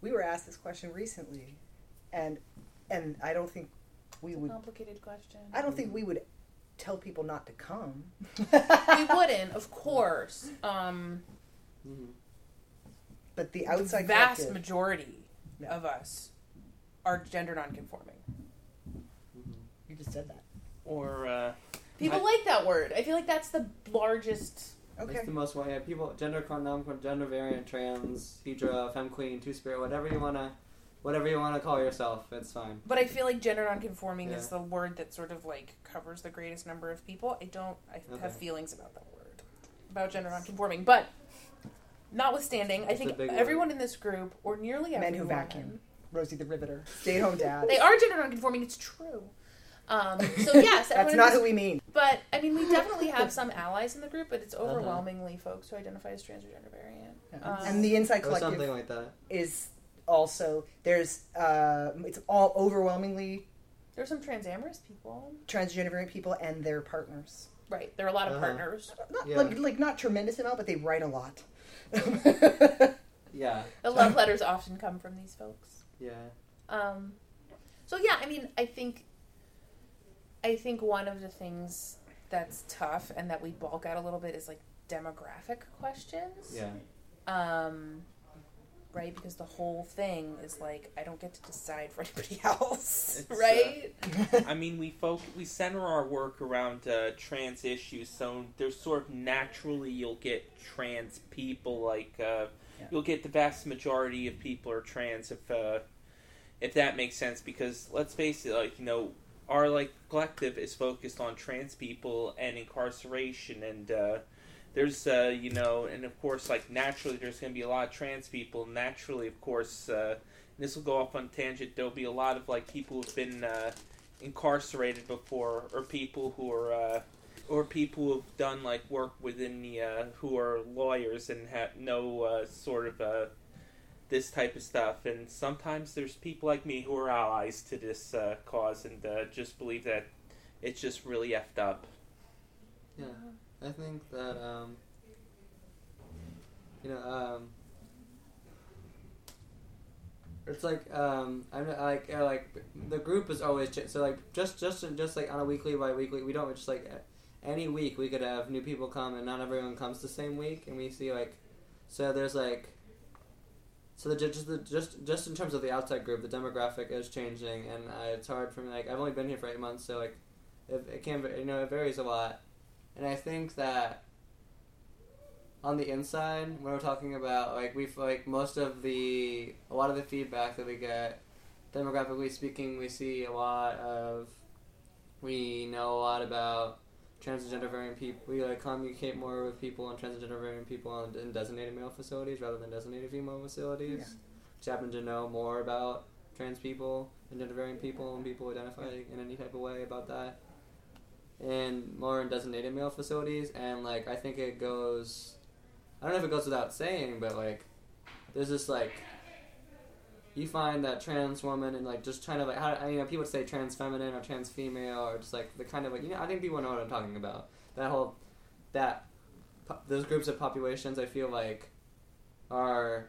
We were asked this question recently, and and I don't think we would. complicated question I don't think we would tell people not to come. we wouldn't of course um hmm But the outside the vast majority Yeah. of us are gender nonconforming You just said that. Or uh, people I- like that word i feel like that's the largest Okay. It's the most one. Yeah, people, gender non gender variant, trans, hijra, femme queen, two spirit, whatever you wanna, whatever you wanna call yourself, it's fine. But I feel like gender nonconforming is the word that sort of like covers the greatest number of people. I don't. I Okay. have feelings about that word, about gender nonconforming. But notwithstanding, I It's a think big word. everyone in this group, or nearly Men everyone, who vacuum. Rosie the Riveter, stay at home dad. they are gender nonconforming. It's true. Um, so yes, That's in not who we mean. But I mean, we definitely have some allies in the group, but it's overwhelmingly folks who identify as trans or gender variant. Um, and the Inside Or something like that. is also there's uh, it's all overwhelmingly there's some trans amorous people, transgender variant people and their partners. right? There are a lot of Uh-huh. partners. Not Yeah. like, like not tremendous amount, but they write a lot. Yeah, The love letters often come from these folks. yeah. Um, so yeah, I mean, I think, I think one of the things that's tough and that we balk at a little bit is like demographic questions. Yeah. Um, right, because the whole thing is like I don't get to decide for anybody else, It's, uh, right? I mean, we folk we center our work around uh, trans issues, so there's sort of naturally you'll get trans people. Like uh, Yeah. you'll get the vast majority of people are trans, if uh, if that makes sense. Because let's face it, like you know, our like collective is focused on trans people and incarceration, and uh, there's uh, you know, and of course, like naturally, there's going to be a lot of trans people. Naturally, of course. Uh, this will go off on tangent. There'll be a lot of like people who've been uh, incarcerated before, or people who are, uh, or people who've done like work within the, uh, who are lawyers and have no sort of this type of stuff. And sometimes there's people like me who are allies to this uh, cause and uh, just believe that it's just really effed up. Yeah, I think that um, you know, um, it's like um, I'm like uh, like the group is always ch- so like just just just like on a weekly by weekly we don't just like any week we could have new people come and not everyone comes the same week and we see like so there's like so the, just the, just just in terms of the outside group the demographic is changing and uh, it's hard for me like I've only been here for eight months so like it, it can you know it varies a lot. And I think that on the inside, when we're talking about like we like most of the a lot of the feedback that we get, demographically speaking, we see a lot of we know a lot about transgender variant people. We like communicate more with people and transgender variant people in, in designated male facilities rather than designated female facilities. Yeah. Which happen to know more about trans people and gender variant people and people who identify in any type of way about that and more in designated male facilities and like I think it goes I don't know if it goes without saying, but like there's this like you find that trans woman and like just trying to like how you know people say trans feminine or trans female or just like the kind of like you know I think people know what I'm talking about. That whole that those groups of populations I feel like are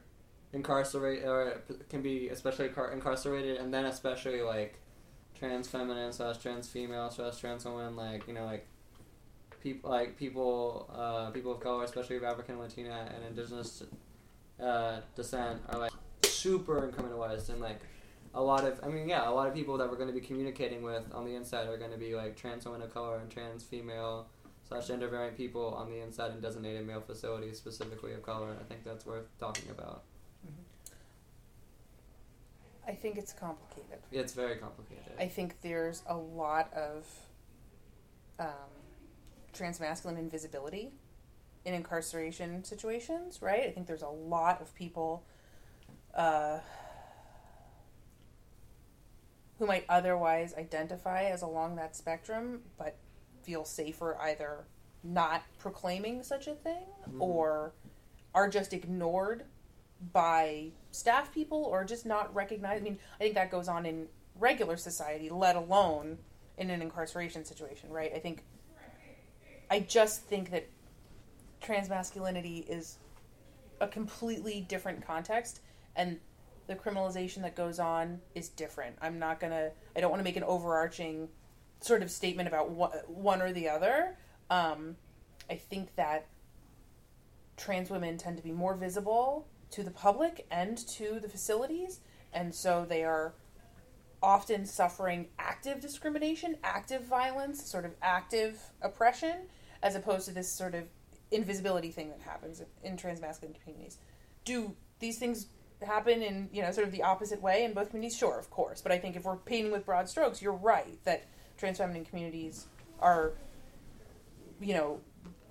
incarcerated or can be especially car- incarcerated and then especially like trans feminine slash trans female slash trans woman like you know like people like people uh, people of color especially of African Latina and indigenous uh, descent are like super incriminalized and like a lot of I mean yeah a lot of people that we're going to be communicating with on the inside are going to be like trans women of color and trans female slash gender variant people on the inside in designated male facilities specifically of color I think that's worth talking about I think it's complicated. it's very complicated I think there's a lot of um, transmasculine invisibility in incarceration situations, right? I think there's a lot of people uh, who might otherwise identify as along that spectrum, but feel safer either not proclaiming such a thing or are just ignored by staff people or just not recognized. I mean, I think that goes on in regular society, let alone in an incarceration situation, right? I think, I just think that transmasculinity is a completely different context and the criminalization that goes on is different. I'm not gonna, I don't want to make an overarching sort of statement about one, one or the other. Um, I think that trans women tend to be more visible to the public and to the facilities, and so they are often suffering active discrimination, active violence, sort of active oppression, as opposed to this sort of invisibility thing that happens in transmasculine communities. Do these things happen in you know sort of the opposite way in both communities? Sure, of course. But I think if we're painting with broad strokes, you're right that trans feminine communities are you know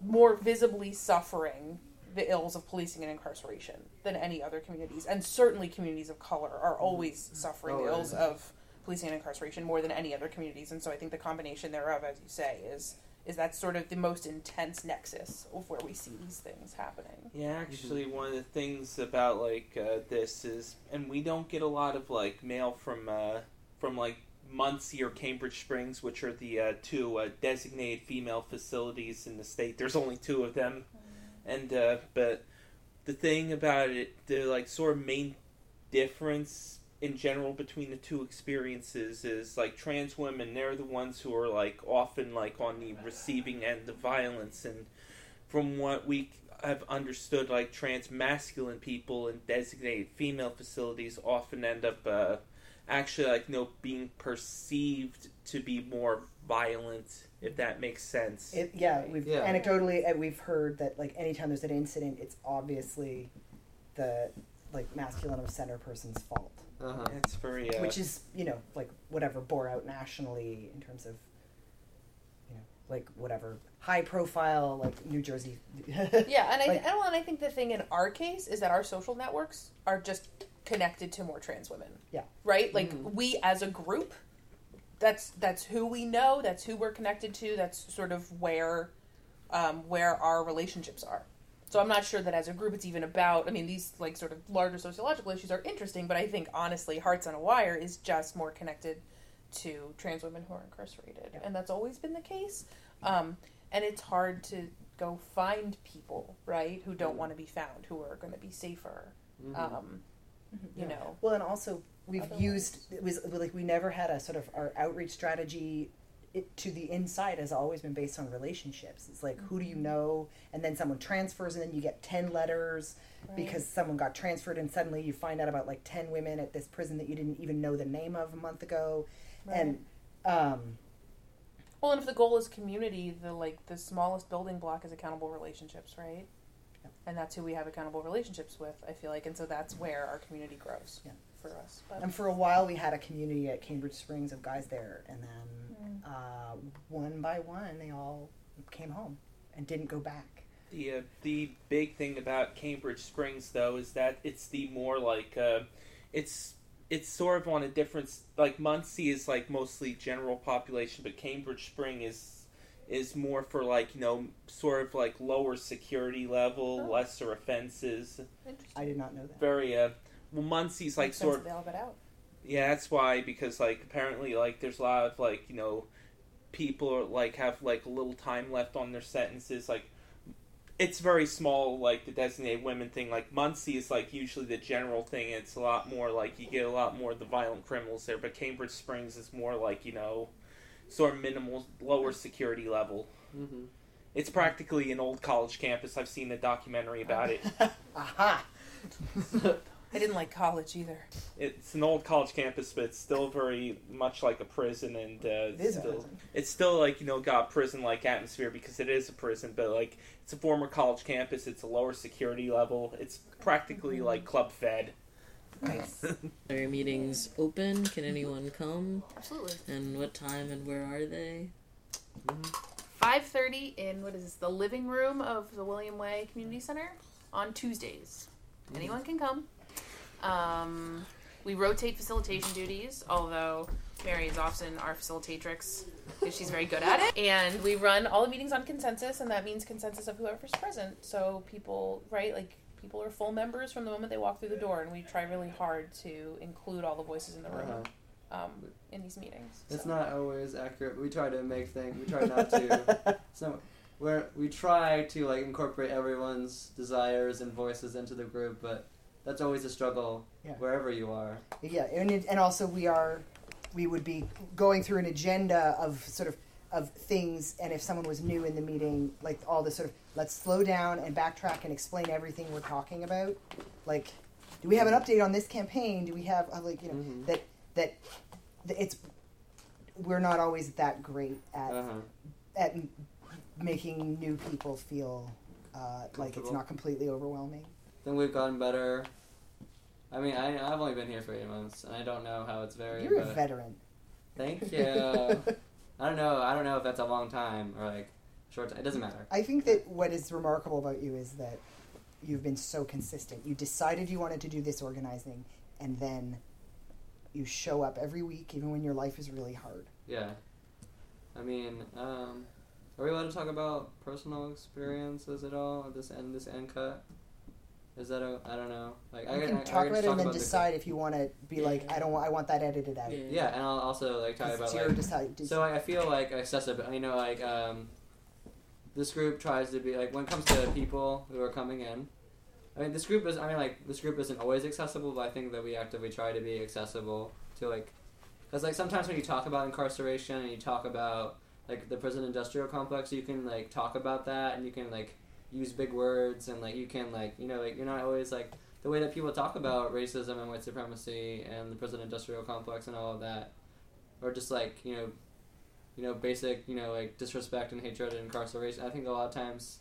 more visibly suffering the ills of policing and incarceration than any other communities, and certainly communities of color are mm-hmm. always suffering Oh, the yeah. ills of policing and incarceration more than any other communities. And so I think the combination thereof, as you say, is is that sort of the most intense nexus of where we see these things happening. Yeah, actually, one of the things about like uh, this is, and we don't get a lot of like mail from uh, from like Muncy or Cambridge Springs, which are the uh, two uh, designated female facilities in the state. There's only two of them, and uh, but the thing about it, the like sort of main difference in general between the two experiences is like trans women they're the ones who are like often like on the receiving end of violence. And from what we have understood like trans masculine people in designated female facilities often end up uh, actually like you know being perceived to be more violent if that makes sense. It, yeah, we've Yeah. anecdotally uh, we've heard that like anytime there's an incident, it's obviously the like masculine of center person's fault, Uh-huh. it's very uh, which is you know like whatever bore out nationally in terms of you know like whatever high profile like New Jersey. Yeah, and I Like- and, well, and I think the thing in our case is that our social networks are just connected to more trans women. Yeah. Right? Like we as a group that's that's who we know, that's who we're connected to, that's sort of where um, where our relationships are. So I'm not sure that as a group it's even about I mean these like sort of larger sociological issues are interesting, but I think honestly Hearts on a Wire is just more connected to trans women who are incarcerated. Yeah. And that's always been the case. Um, and it's hard to go find people, right, who don't want to be found, who are going to be safer. Um, you know. Well, and also we've Otherwise- used it was like we never had a sort of our outreach strategy. It, to the inside has always been based on relationships. It's like who do you know, and then someone transfers, and then you get ten letters because someone got transferred, and suddenly you find out about like ten women at this prison that you didn't even know the name of a month ago, and um, Well, and if the goal is community, the like the smallest building block is accountable relationships, right? Yep. And that's who we have accountable relationships with. I feel like, and so that's where our community grows Yeah. For us. But And for a while, we had a community at Cambridge Springs of guys there, and then uh, one by one, they all came home and didn't go back. The uh, the big thing about Cambridge Springs though is that it's the more like uh, it's it's sort of on a different like Muncy is like mostly general population, but Cambridge Spring is is more for like you know sort of like lower security level, Oh. lesser offenses. interesting. I did not know that. Very uh, well, Muncy's like Makes sort that of they all got out. yeah, that's why because like apparently like there's a lot of like you know people are like have like a little time left on their sentences like it's very small like the designated women thing like Muncie is like usually the general thing it's a lot more like you get a lot more of the violent criminals there but Cambridge Springs is more like you know sort of minimal lower security level Mm-hmm. it's practically an old college campus I've seen a documentary about it Aha! I didn't like college either. it's an old college campus, but it's still very much like a prison, and uh, It is a still, prison. it's still like you know got prison like atmosphere because it is a prison, but like it's a former college campus. It's a lower security level. It's practically like club fed. Nice. Are your meetings open? Can anyone come? Absolutely. And what time and where are they? 5.30 in, what is this, the living room of the William Way Community Center on Tuesdays. Anyone can come. Um, we rotate facilitation duties, although Mary is often our facilitatrix because she's very good at it. And we run all the meetings on consensus, and that means consensus of whoever's present. So people, right, like people are full members from the moment they walk through the door, and we try really hard to include all the voices in the room Uh-huh. um, in these meetings. It's So. not always accurate. We try to make things. We try not to. so where we try to like incorporate everyone's desires and voices into the group, but that's always a struggle Yeah. wherever you are. Yeah, and it, and also we are we would be going through an agenda of sort of of things, and if someone was new in the meeting, like all this sort of let's slow down and backtrack and explain everything we're talking about. Like, do we have an update on this campaign? Do we have uh, like you know Mhm. that that that it's we're not always that great at Uh-huh. at making new people feel uh, like it's not completely overwhelming. Then we've gotten better. I mean, I, I've only been here for eight months, and I don't know how it's very. You're a veteran. Thank you. I don't know. I don't know if that's a long time or like short. Time. It doesn't matter. I think that what is remarkable about you is that you've been so consistent. You decided you wanted to do this organizing, and then you show up every week, even when your life is really hard. Yeah. I mean, um, are we allowed to talk about personal experiences at all at this end? This end cut. Is that a? I don't know. Like I You can can I- I talk can about it talk and then the- decide if you want to be like, I don't, want, I want that edited out. Yeah. Yeah, and I'll also like talk about your like. decide. So like, I feel like accessibility. You know, like um, this group tries to be like when it comes to people who are coming in. I mean, this group is. I mean, like this group isn't always accessible, but I think that we actively try to be accessible to like, because like sometimes when you talk about incarceration and you talk about like the prison industrial complex, you can like talk about that and you can like use big words and like you can like you know like you're not always like the way that people talk about racism and white supremacy and the prison industrial complex and all of that, or just like you know, you know basic you know like disrespect and hatred and incarceration. I think a lot of times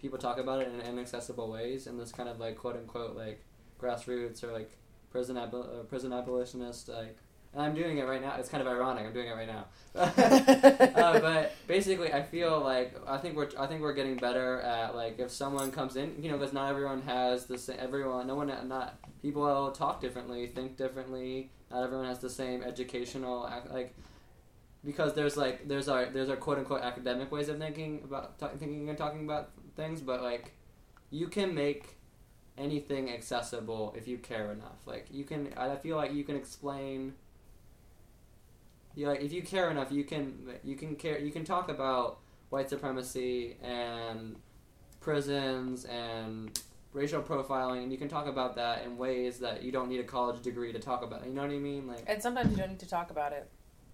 people talk about it in inaccessible ways in this kind of like quote unquote like grassroots or like prison abol- uh, prison abolitionist like. And I'm doing it right now. It's kind of ironic. I'm doing it right now. uh, but basically, I feel like I think we're I think we're getting better at like if someone comes in, you know, because not everyone has the same. Everyone, no one, not people talk differently, think differently. Not everyone has the same educational like because there's like there's our there's our quote unquote academic ways of thinking about ta- thinking and talking about things, but like you can make anything accessible if you care enough. Like you can, I feel like you can explain. You like if you care enough, you can you can care you can talk about white supremacy and prisons and racial profiling, and you can talk about that in ways that you don't need a college degree to talk about. You know what I mean? Like And sometimes you don't need to talk about it.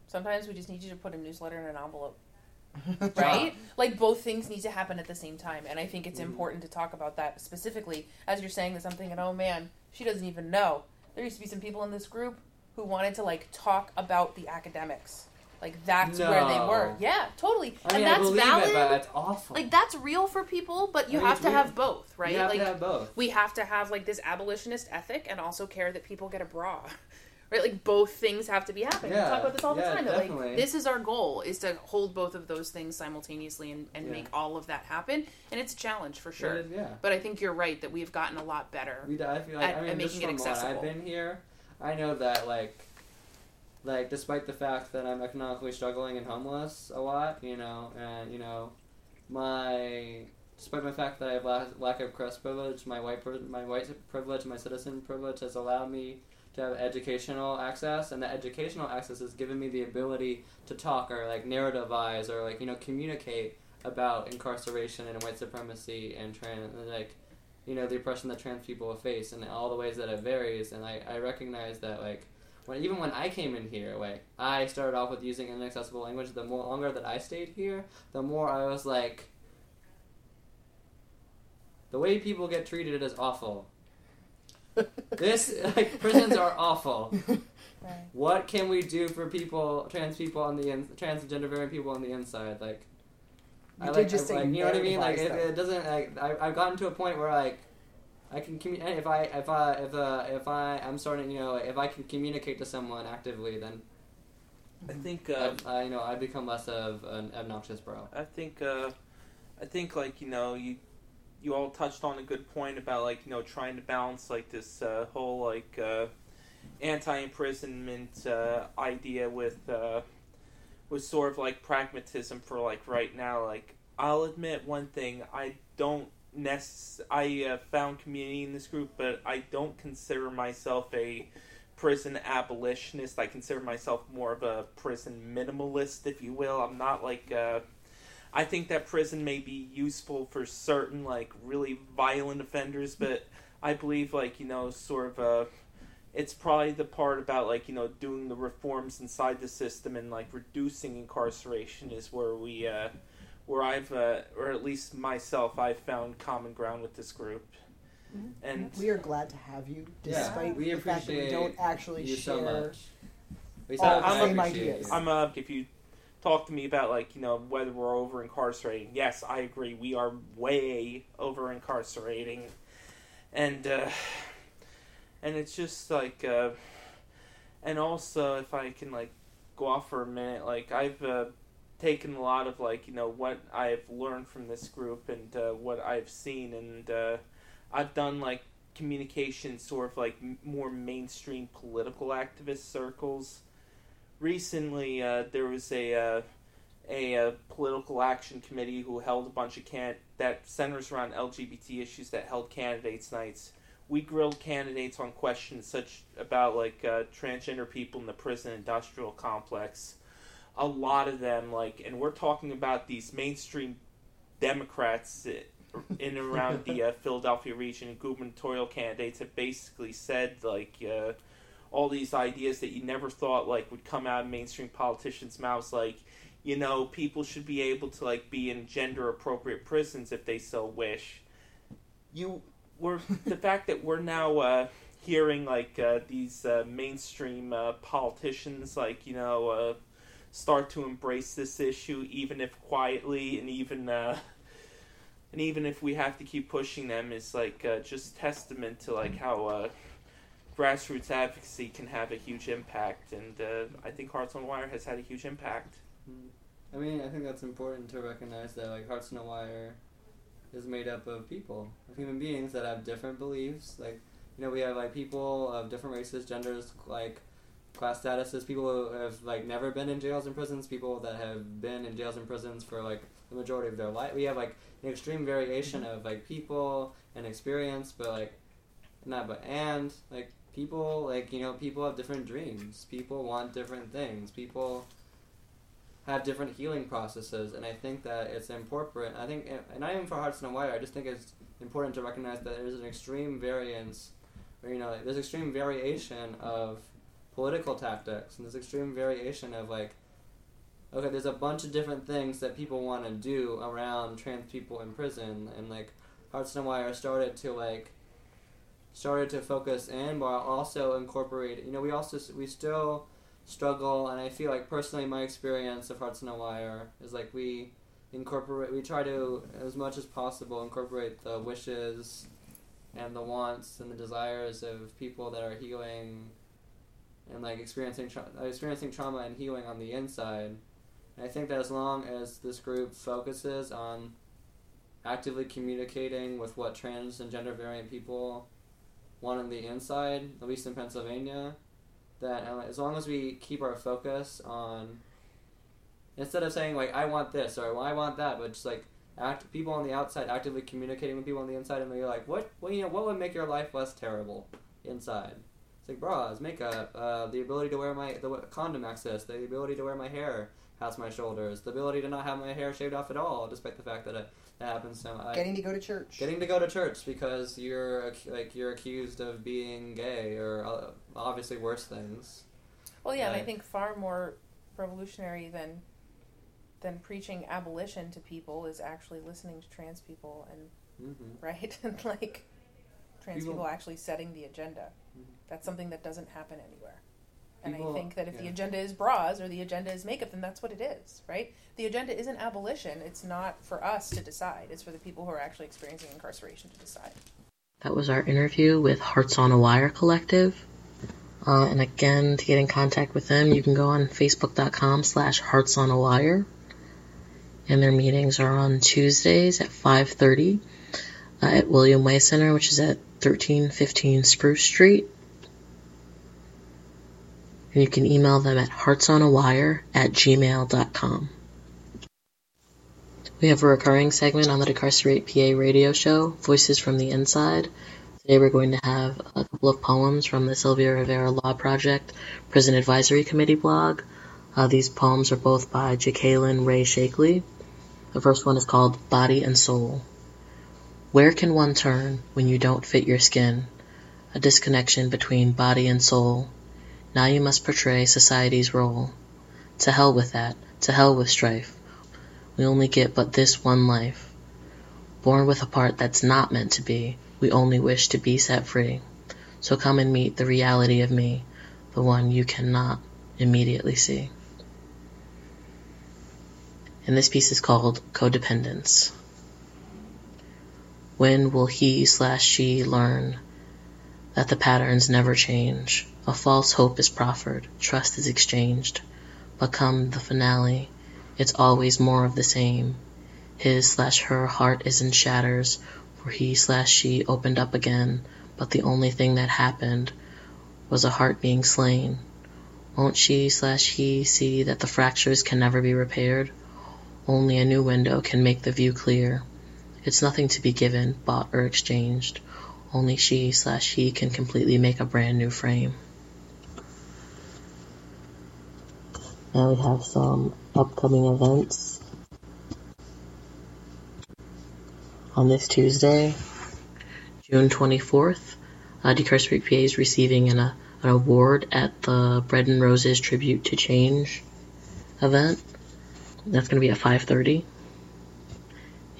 Sometimes we just need you to put a newsletter in an envelope. right? Like both things need to happen at the same time, and I think it's Mhm. important to talk about that specifically. As you're saying this, I'm thinking, oh man, she doesn't even know. There used to be some people in this group who wanted to like talk about the academics. Like that's where they were. Yeah, totally. I mean, and that's valid. it, but it's awful. like that's real for people, but you I mean, have to real. have both, right? You have like to have both. we have to have like this abolitionist ethic and also care that people get a bra. Right? Like both things have to be happening. Yeah, we talk about this all the yeah, time. That like this is our goal is to hold both of those things simultaneously and, and Yeah. make all of that happen. And it's a challenge for sure. Is, yeah. But I think you're right that we've gotten a lot better. We, I feel like, At- I mean, at just making it accessible. I've been here, I know that like, like despite the fact that I'm economically struggling and homeless a lot, you know, and you know, my despite my fact that I have la- lack of crest privilege, my white my white privilege, my citizen privilege has allowed me to have educational access, and the educational access has given me the ability to talk or like narrativize or like you know communicate about incarceration and white supremacy and trans like you know the oppression that trans people face and all the ways that it varies. And I, I recognize that like when even when I came in here like I started off with using inaccessible language the more longer that I stayed here the more I was like the way people get treated is awful. This like prisons are awful. Right. what can we do for people trans people on the in, transgender variant people on the inside? Like You I did like, just I, say like, you know what I mean like it, it doesn't like I, I've gotten to a point where like I can commu- if I if I if uh, if I I'm starting you know if I can communicate to someone actively then I think uh, I, I, you know I become less of an obnoxious bro. I think uh, I think like you know you you all touched on a good point about like you know trying to balance like this uh, whole like uh, anti-imprisonment uh, idea with with sort of like pragmatism for like right now. Like I'll admit one thing, I don't necess- I uh, found community in this group, but I don't consider myself a prison abolitionist. I consider myself more of a prison minimalist, if you will. I'm not like. Uh, I think that prison may be useful for certain like really violent offenders, but I believe like you know sort of uh, it's probably the part about like you know doing the reforms inside the system and like reducing incarceration is where we uh, where I've uh, or at least myself I've found common ground with this group. And we are glad to have you, Yeah, despite we the fact that we don't actually you share. so much. We all the I same appreciate ideas. you. I'm uh, if you talk to me about like you know whether we're over incarcerating, yes, I agree. We are way over incarcerating, and uh, and it's just like, uh, and also if I can like go off for a minute, like I've uh, taken a lot of like you know what I've learned from this group and uh, what I've seen, and uh, I've done like communication sort of like more mainstream political activist circles recently uh, there was a uh, a, political action committee who held a bunch of can that centers around LGBT issues that held candidates nights. We grilled candidates on questions such about like uh, transgender people in the prison industrial complex. A lot of them like, and we're talking about these mainstream Democrats in and around the uh, Philadelphia region, gubernatorial candidates have basically said like. Uh, all these ideas that you never thought like would come out of mainstream politicians' mouths, like you know people should be able to like be in gender appropriate prisons if they so wish. You were the fact that we're now uh, hearing like uh, these uh, mainstream uh, politicians like you know uh, start to embrace this issue even if quietly and even. Uh, and even if we have to keep pushing them, is like just testament to like how grassroots advocacy can have a huge impact, and I think Hearts on Wire has had a huge impact. I mean, I think that's important to recognize that like Hearts on Wire is made up of people, of human beings that have different beliefs. Like, you know, we have like people of different races, genders, like class statuses. People who have like never been in jails and prisons. People that have been in jails and prisons for like the majority of their life. We have like an extreme variation of like people and experience, but like not but and like people like you know people have different dreams. People want different things. People have different healing processes, and I think that it's important. I think, and not even for Hearts and Wire, I just think it's important to recognize that there's an extreme variance, or you know, there's extreme variation of political tactics, and there's extreme variation of like, okay, there's a bunch of different things that people want to do around trans people in prison, and like Hearts and Wire started to like started to focus in, but also incorporate. You know, we also we still struggle, and I feel like personally, my experience of Hearts on a Wire is like we incorporate. We try to as much as possible incorporate the wishes and the wants and the desires of people that are healing and like experiencing tra- experiencing trauma and healing on the inside. And I think that as long as this group focuses on actively communicating with what trans and gender variant people want on the inside, at least in Pennsylvania, that as long as we keep our focus on instead of saying like I want this or well, I want that, but just like act people on the outside actively communicating with people on the inside, and they're like, what, well, you know, what would make your life less terrible inside? It's like bras, makeup, uh, the ability to wear my the condom access, the ability to wear my hair past my shoulders, the ability to not have my hair shaved off at all, despite the fact that it, that happens so much. Getting to go to church. Getting to go to church because you're like you're accused of being gay or uh, obviously worse things. Well, yeah, and I think far more revolutionary than than preaching abolition to people is actually listening to trans people and hmm right and like trans People- people, actually setting the agenda. Mhm. That's something that doesn't happen anywhere. And People- I think that if the agenda is bras or the agenda is makeup, then that's what it is, right? The agenda isn't abolition. It's not for us to decide. It's for the people who are actually experiencing incarceration to decide. That was our interview with Hearts on a Wire Collective. Uh, and again, to get in contact with them, you can go on facebook.com slash hearts on a wire. And their meetings are on Tuesdays at 5.30 uh, at William Way Center, which is at 1315 Spruce Street. And you can email them at heartsonawire at gmail.com. We have a recurring segment on the Decarcerate PA radio show, Voices from the Inside. Today we're going to have a couple of poems from the Sylvia Rivera Law Project Prison Advisory Committee blog. Uh, these poems are both by Jacqueline Ray Shakely. The first one is called Body and Soul. Where can one turn when you don't fit your skin? A disconnection between body and soul. Now you must portray society's role. To hell with that. To hell with strife. We only get but this one life. Born with a part that's not meant to be, we only wish to be set free. So come and meet the reality of me, the one you cannot immediately see. And this piece is called Codependence. When will he slash she learn that the patterns never change? A false hope is proffered, trust is exchanged. But come the finale, it's always more of the same. His slash her heart is in shatters, for he slash she opened up again, but the only thing that happened was a heart being slain. Won't she slash he see that the fractures can never be repaired? Only a new window can make the view clear. It's nothing to be given, bought, or exchanged. Only she slash he can completely make a brand new frame. Now we have some upcoming events. On this Tuesday, June 24th, uh, PA is receiving an, uh, an award at the Bread and Roses Tribute to Change event. That's going to be at 5.30.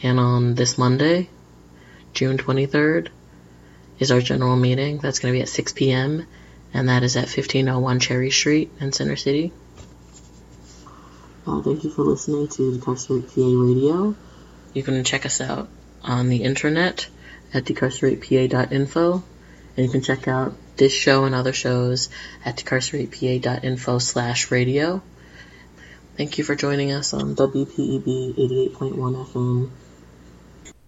And on this Monday, June 23rd, is our general meeting. That's going to be at 6 p.m. And that is at 1501 Cherry Street in Center City. Uh, thank you for listening to Decarcerate PA Radio. You can check us out on the internet at decarceratepA.info. And you can check out this show and other shows at decarceratepA.info slash radio. Thank you for joining us on WPEB 88.1 FM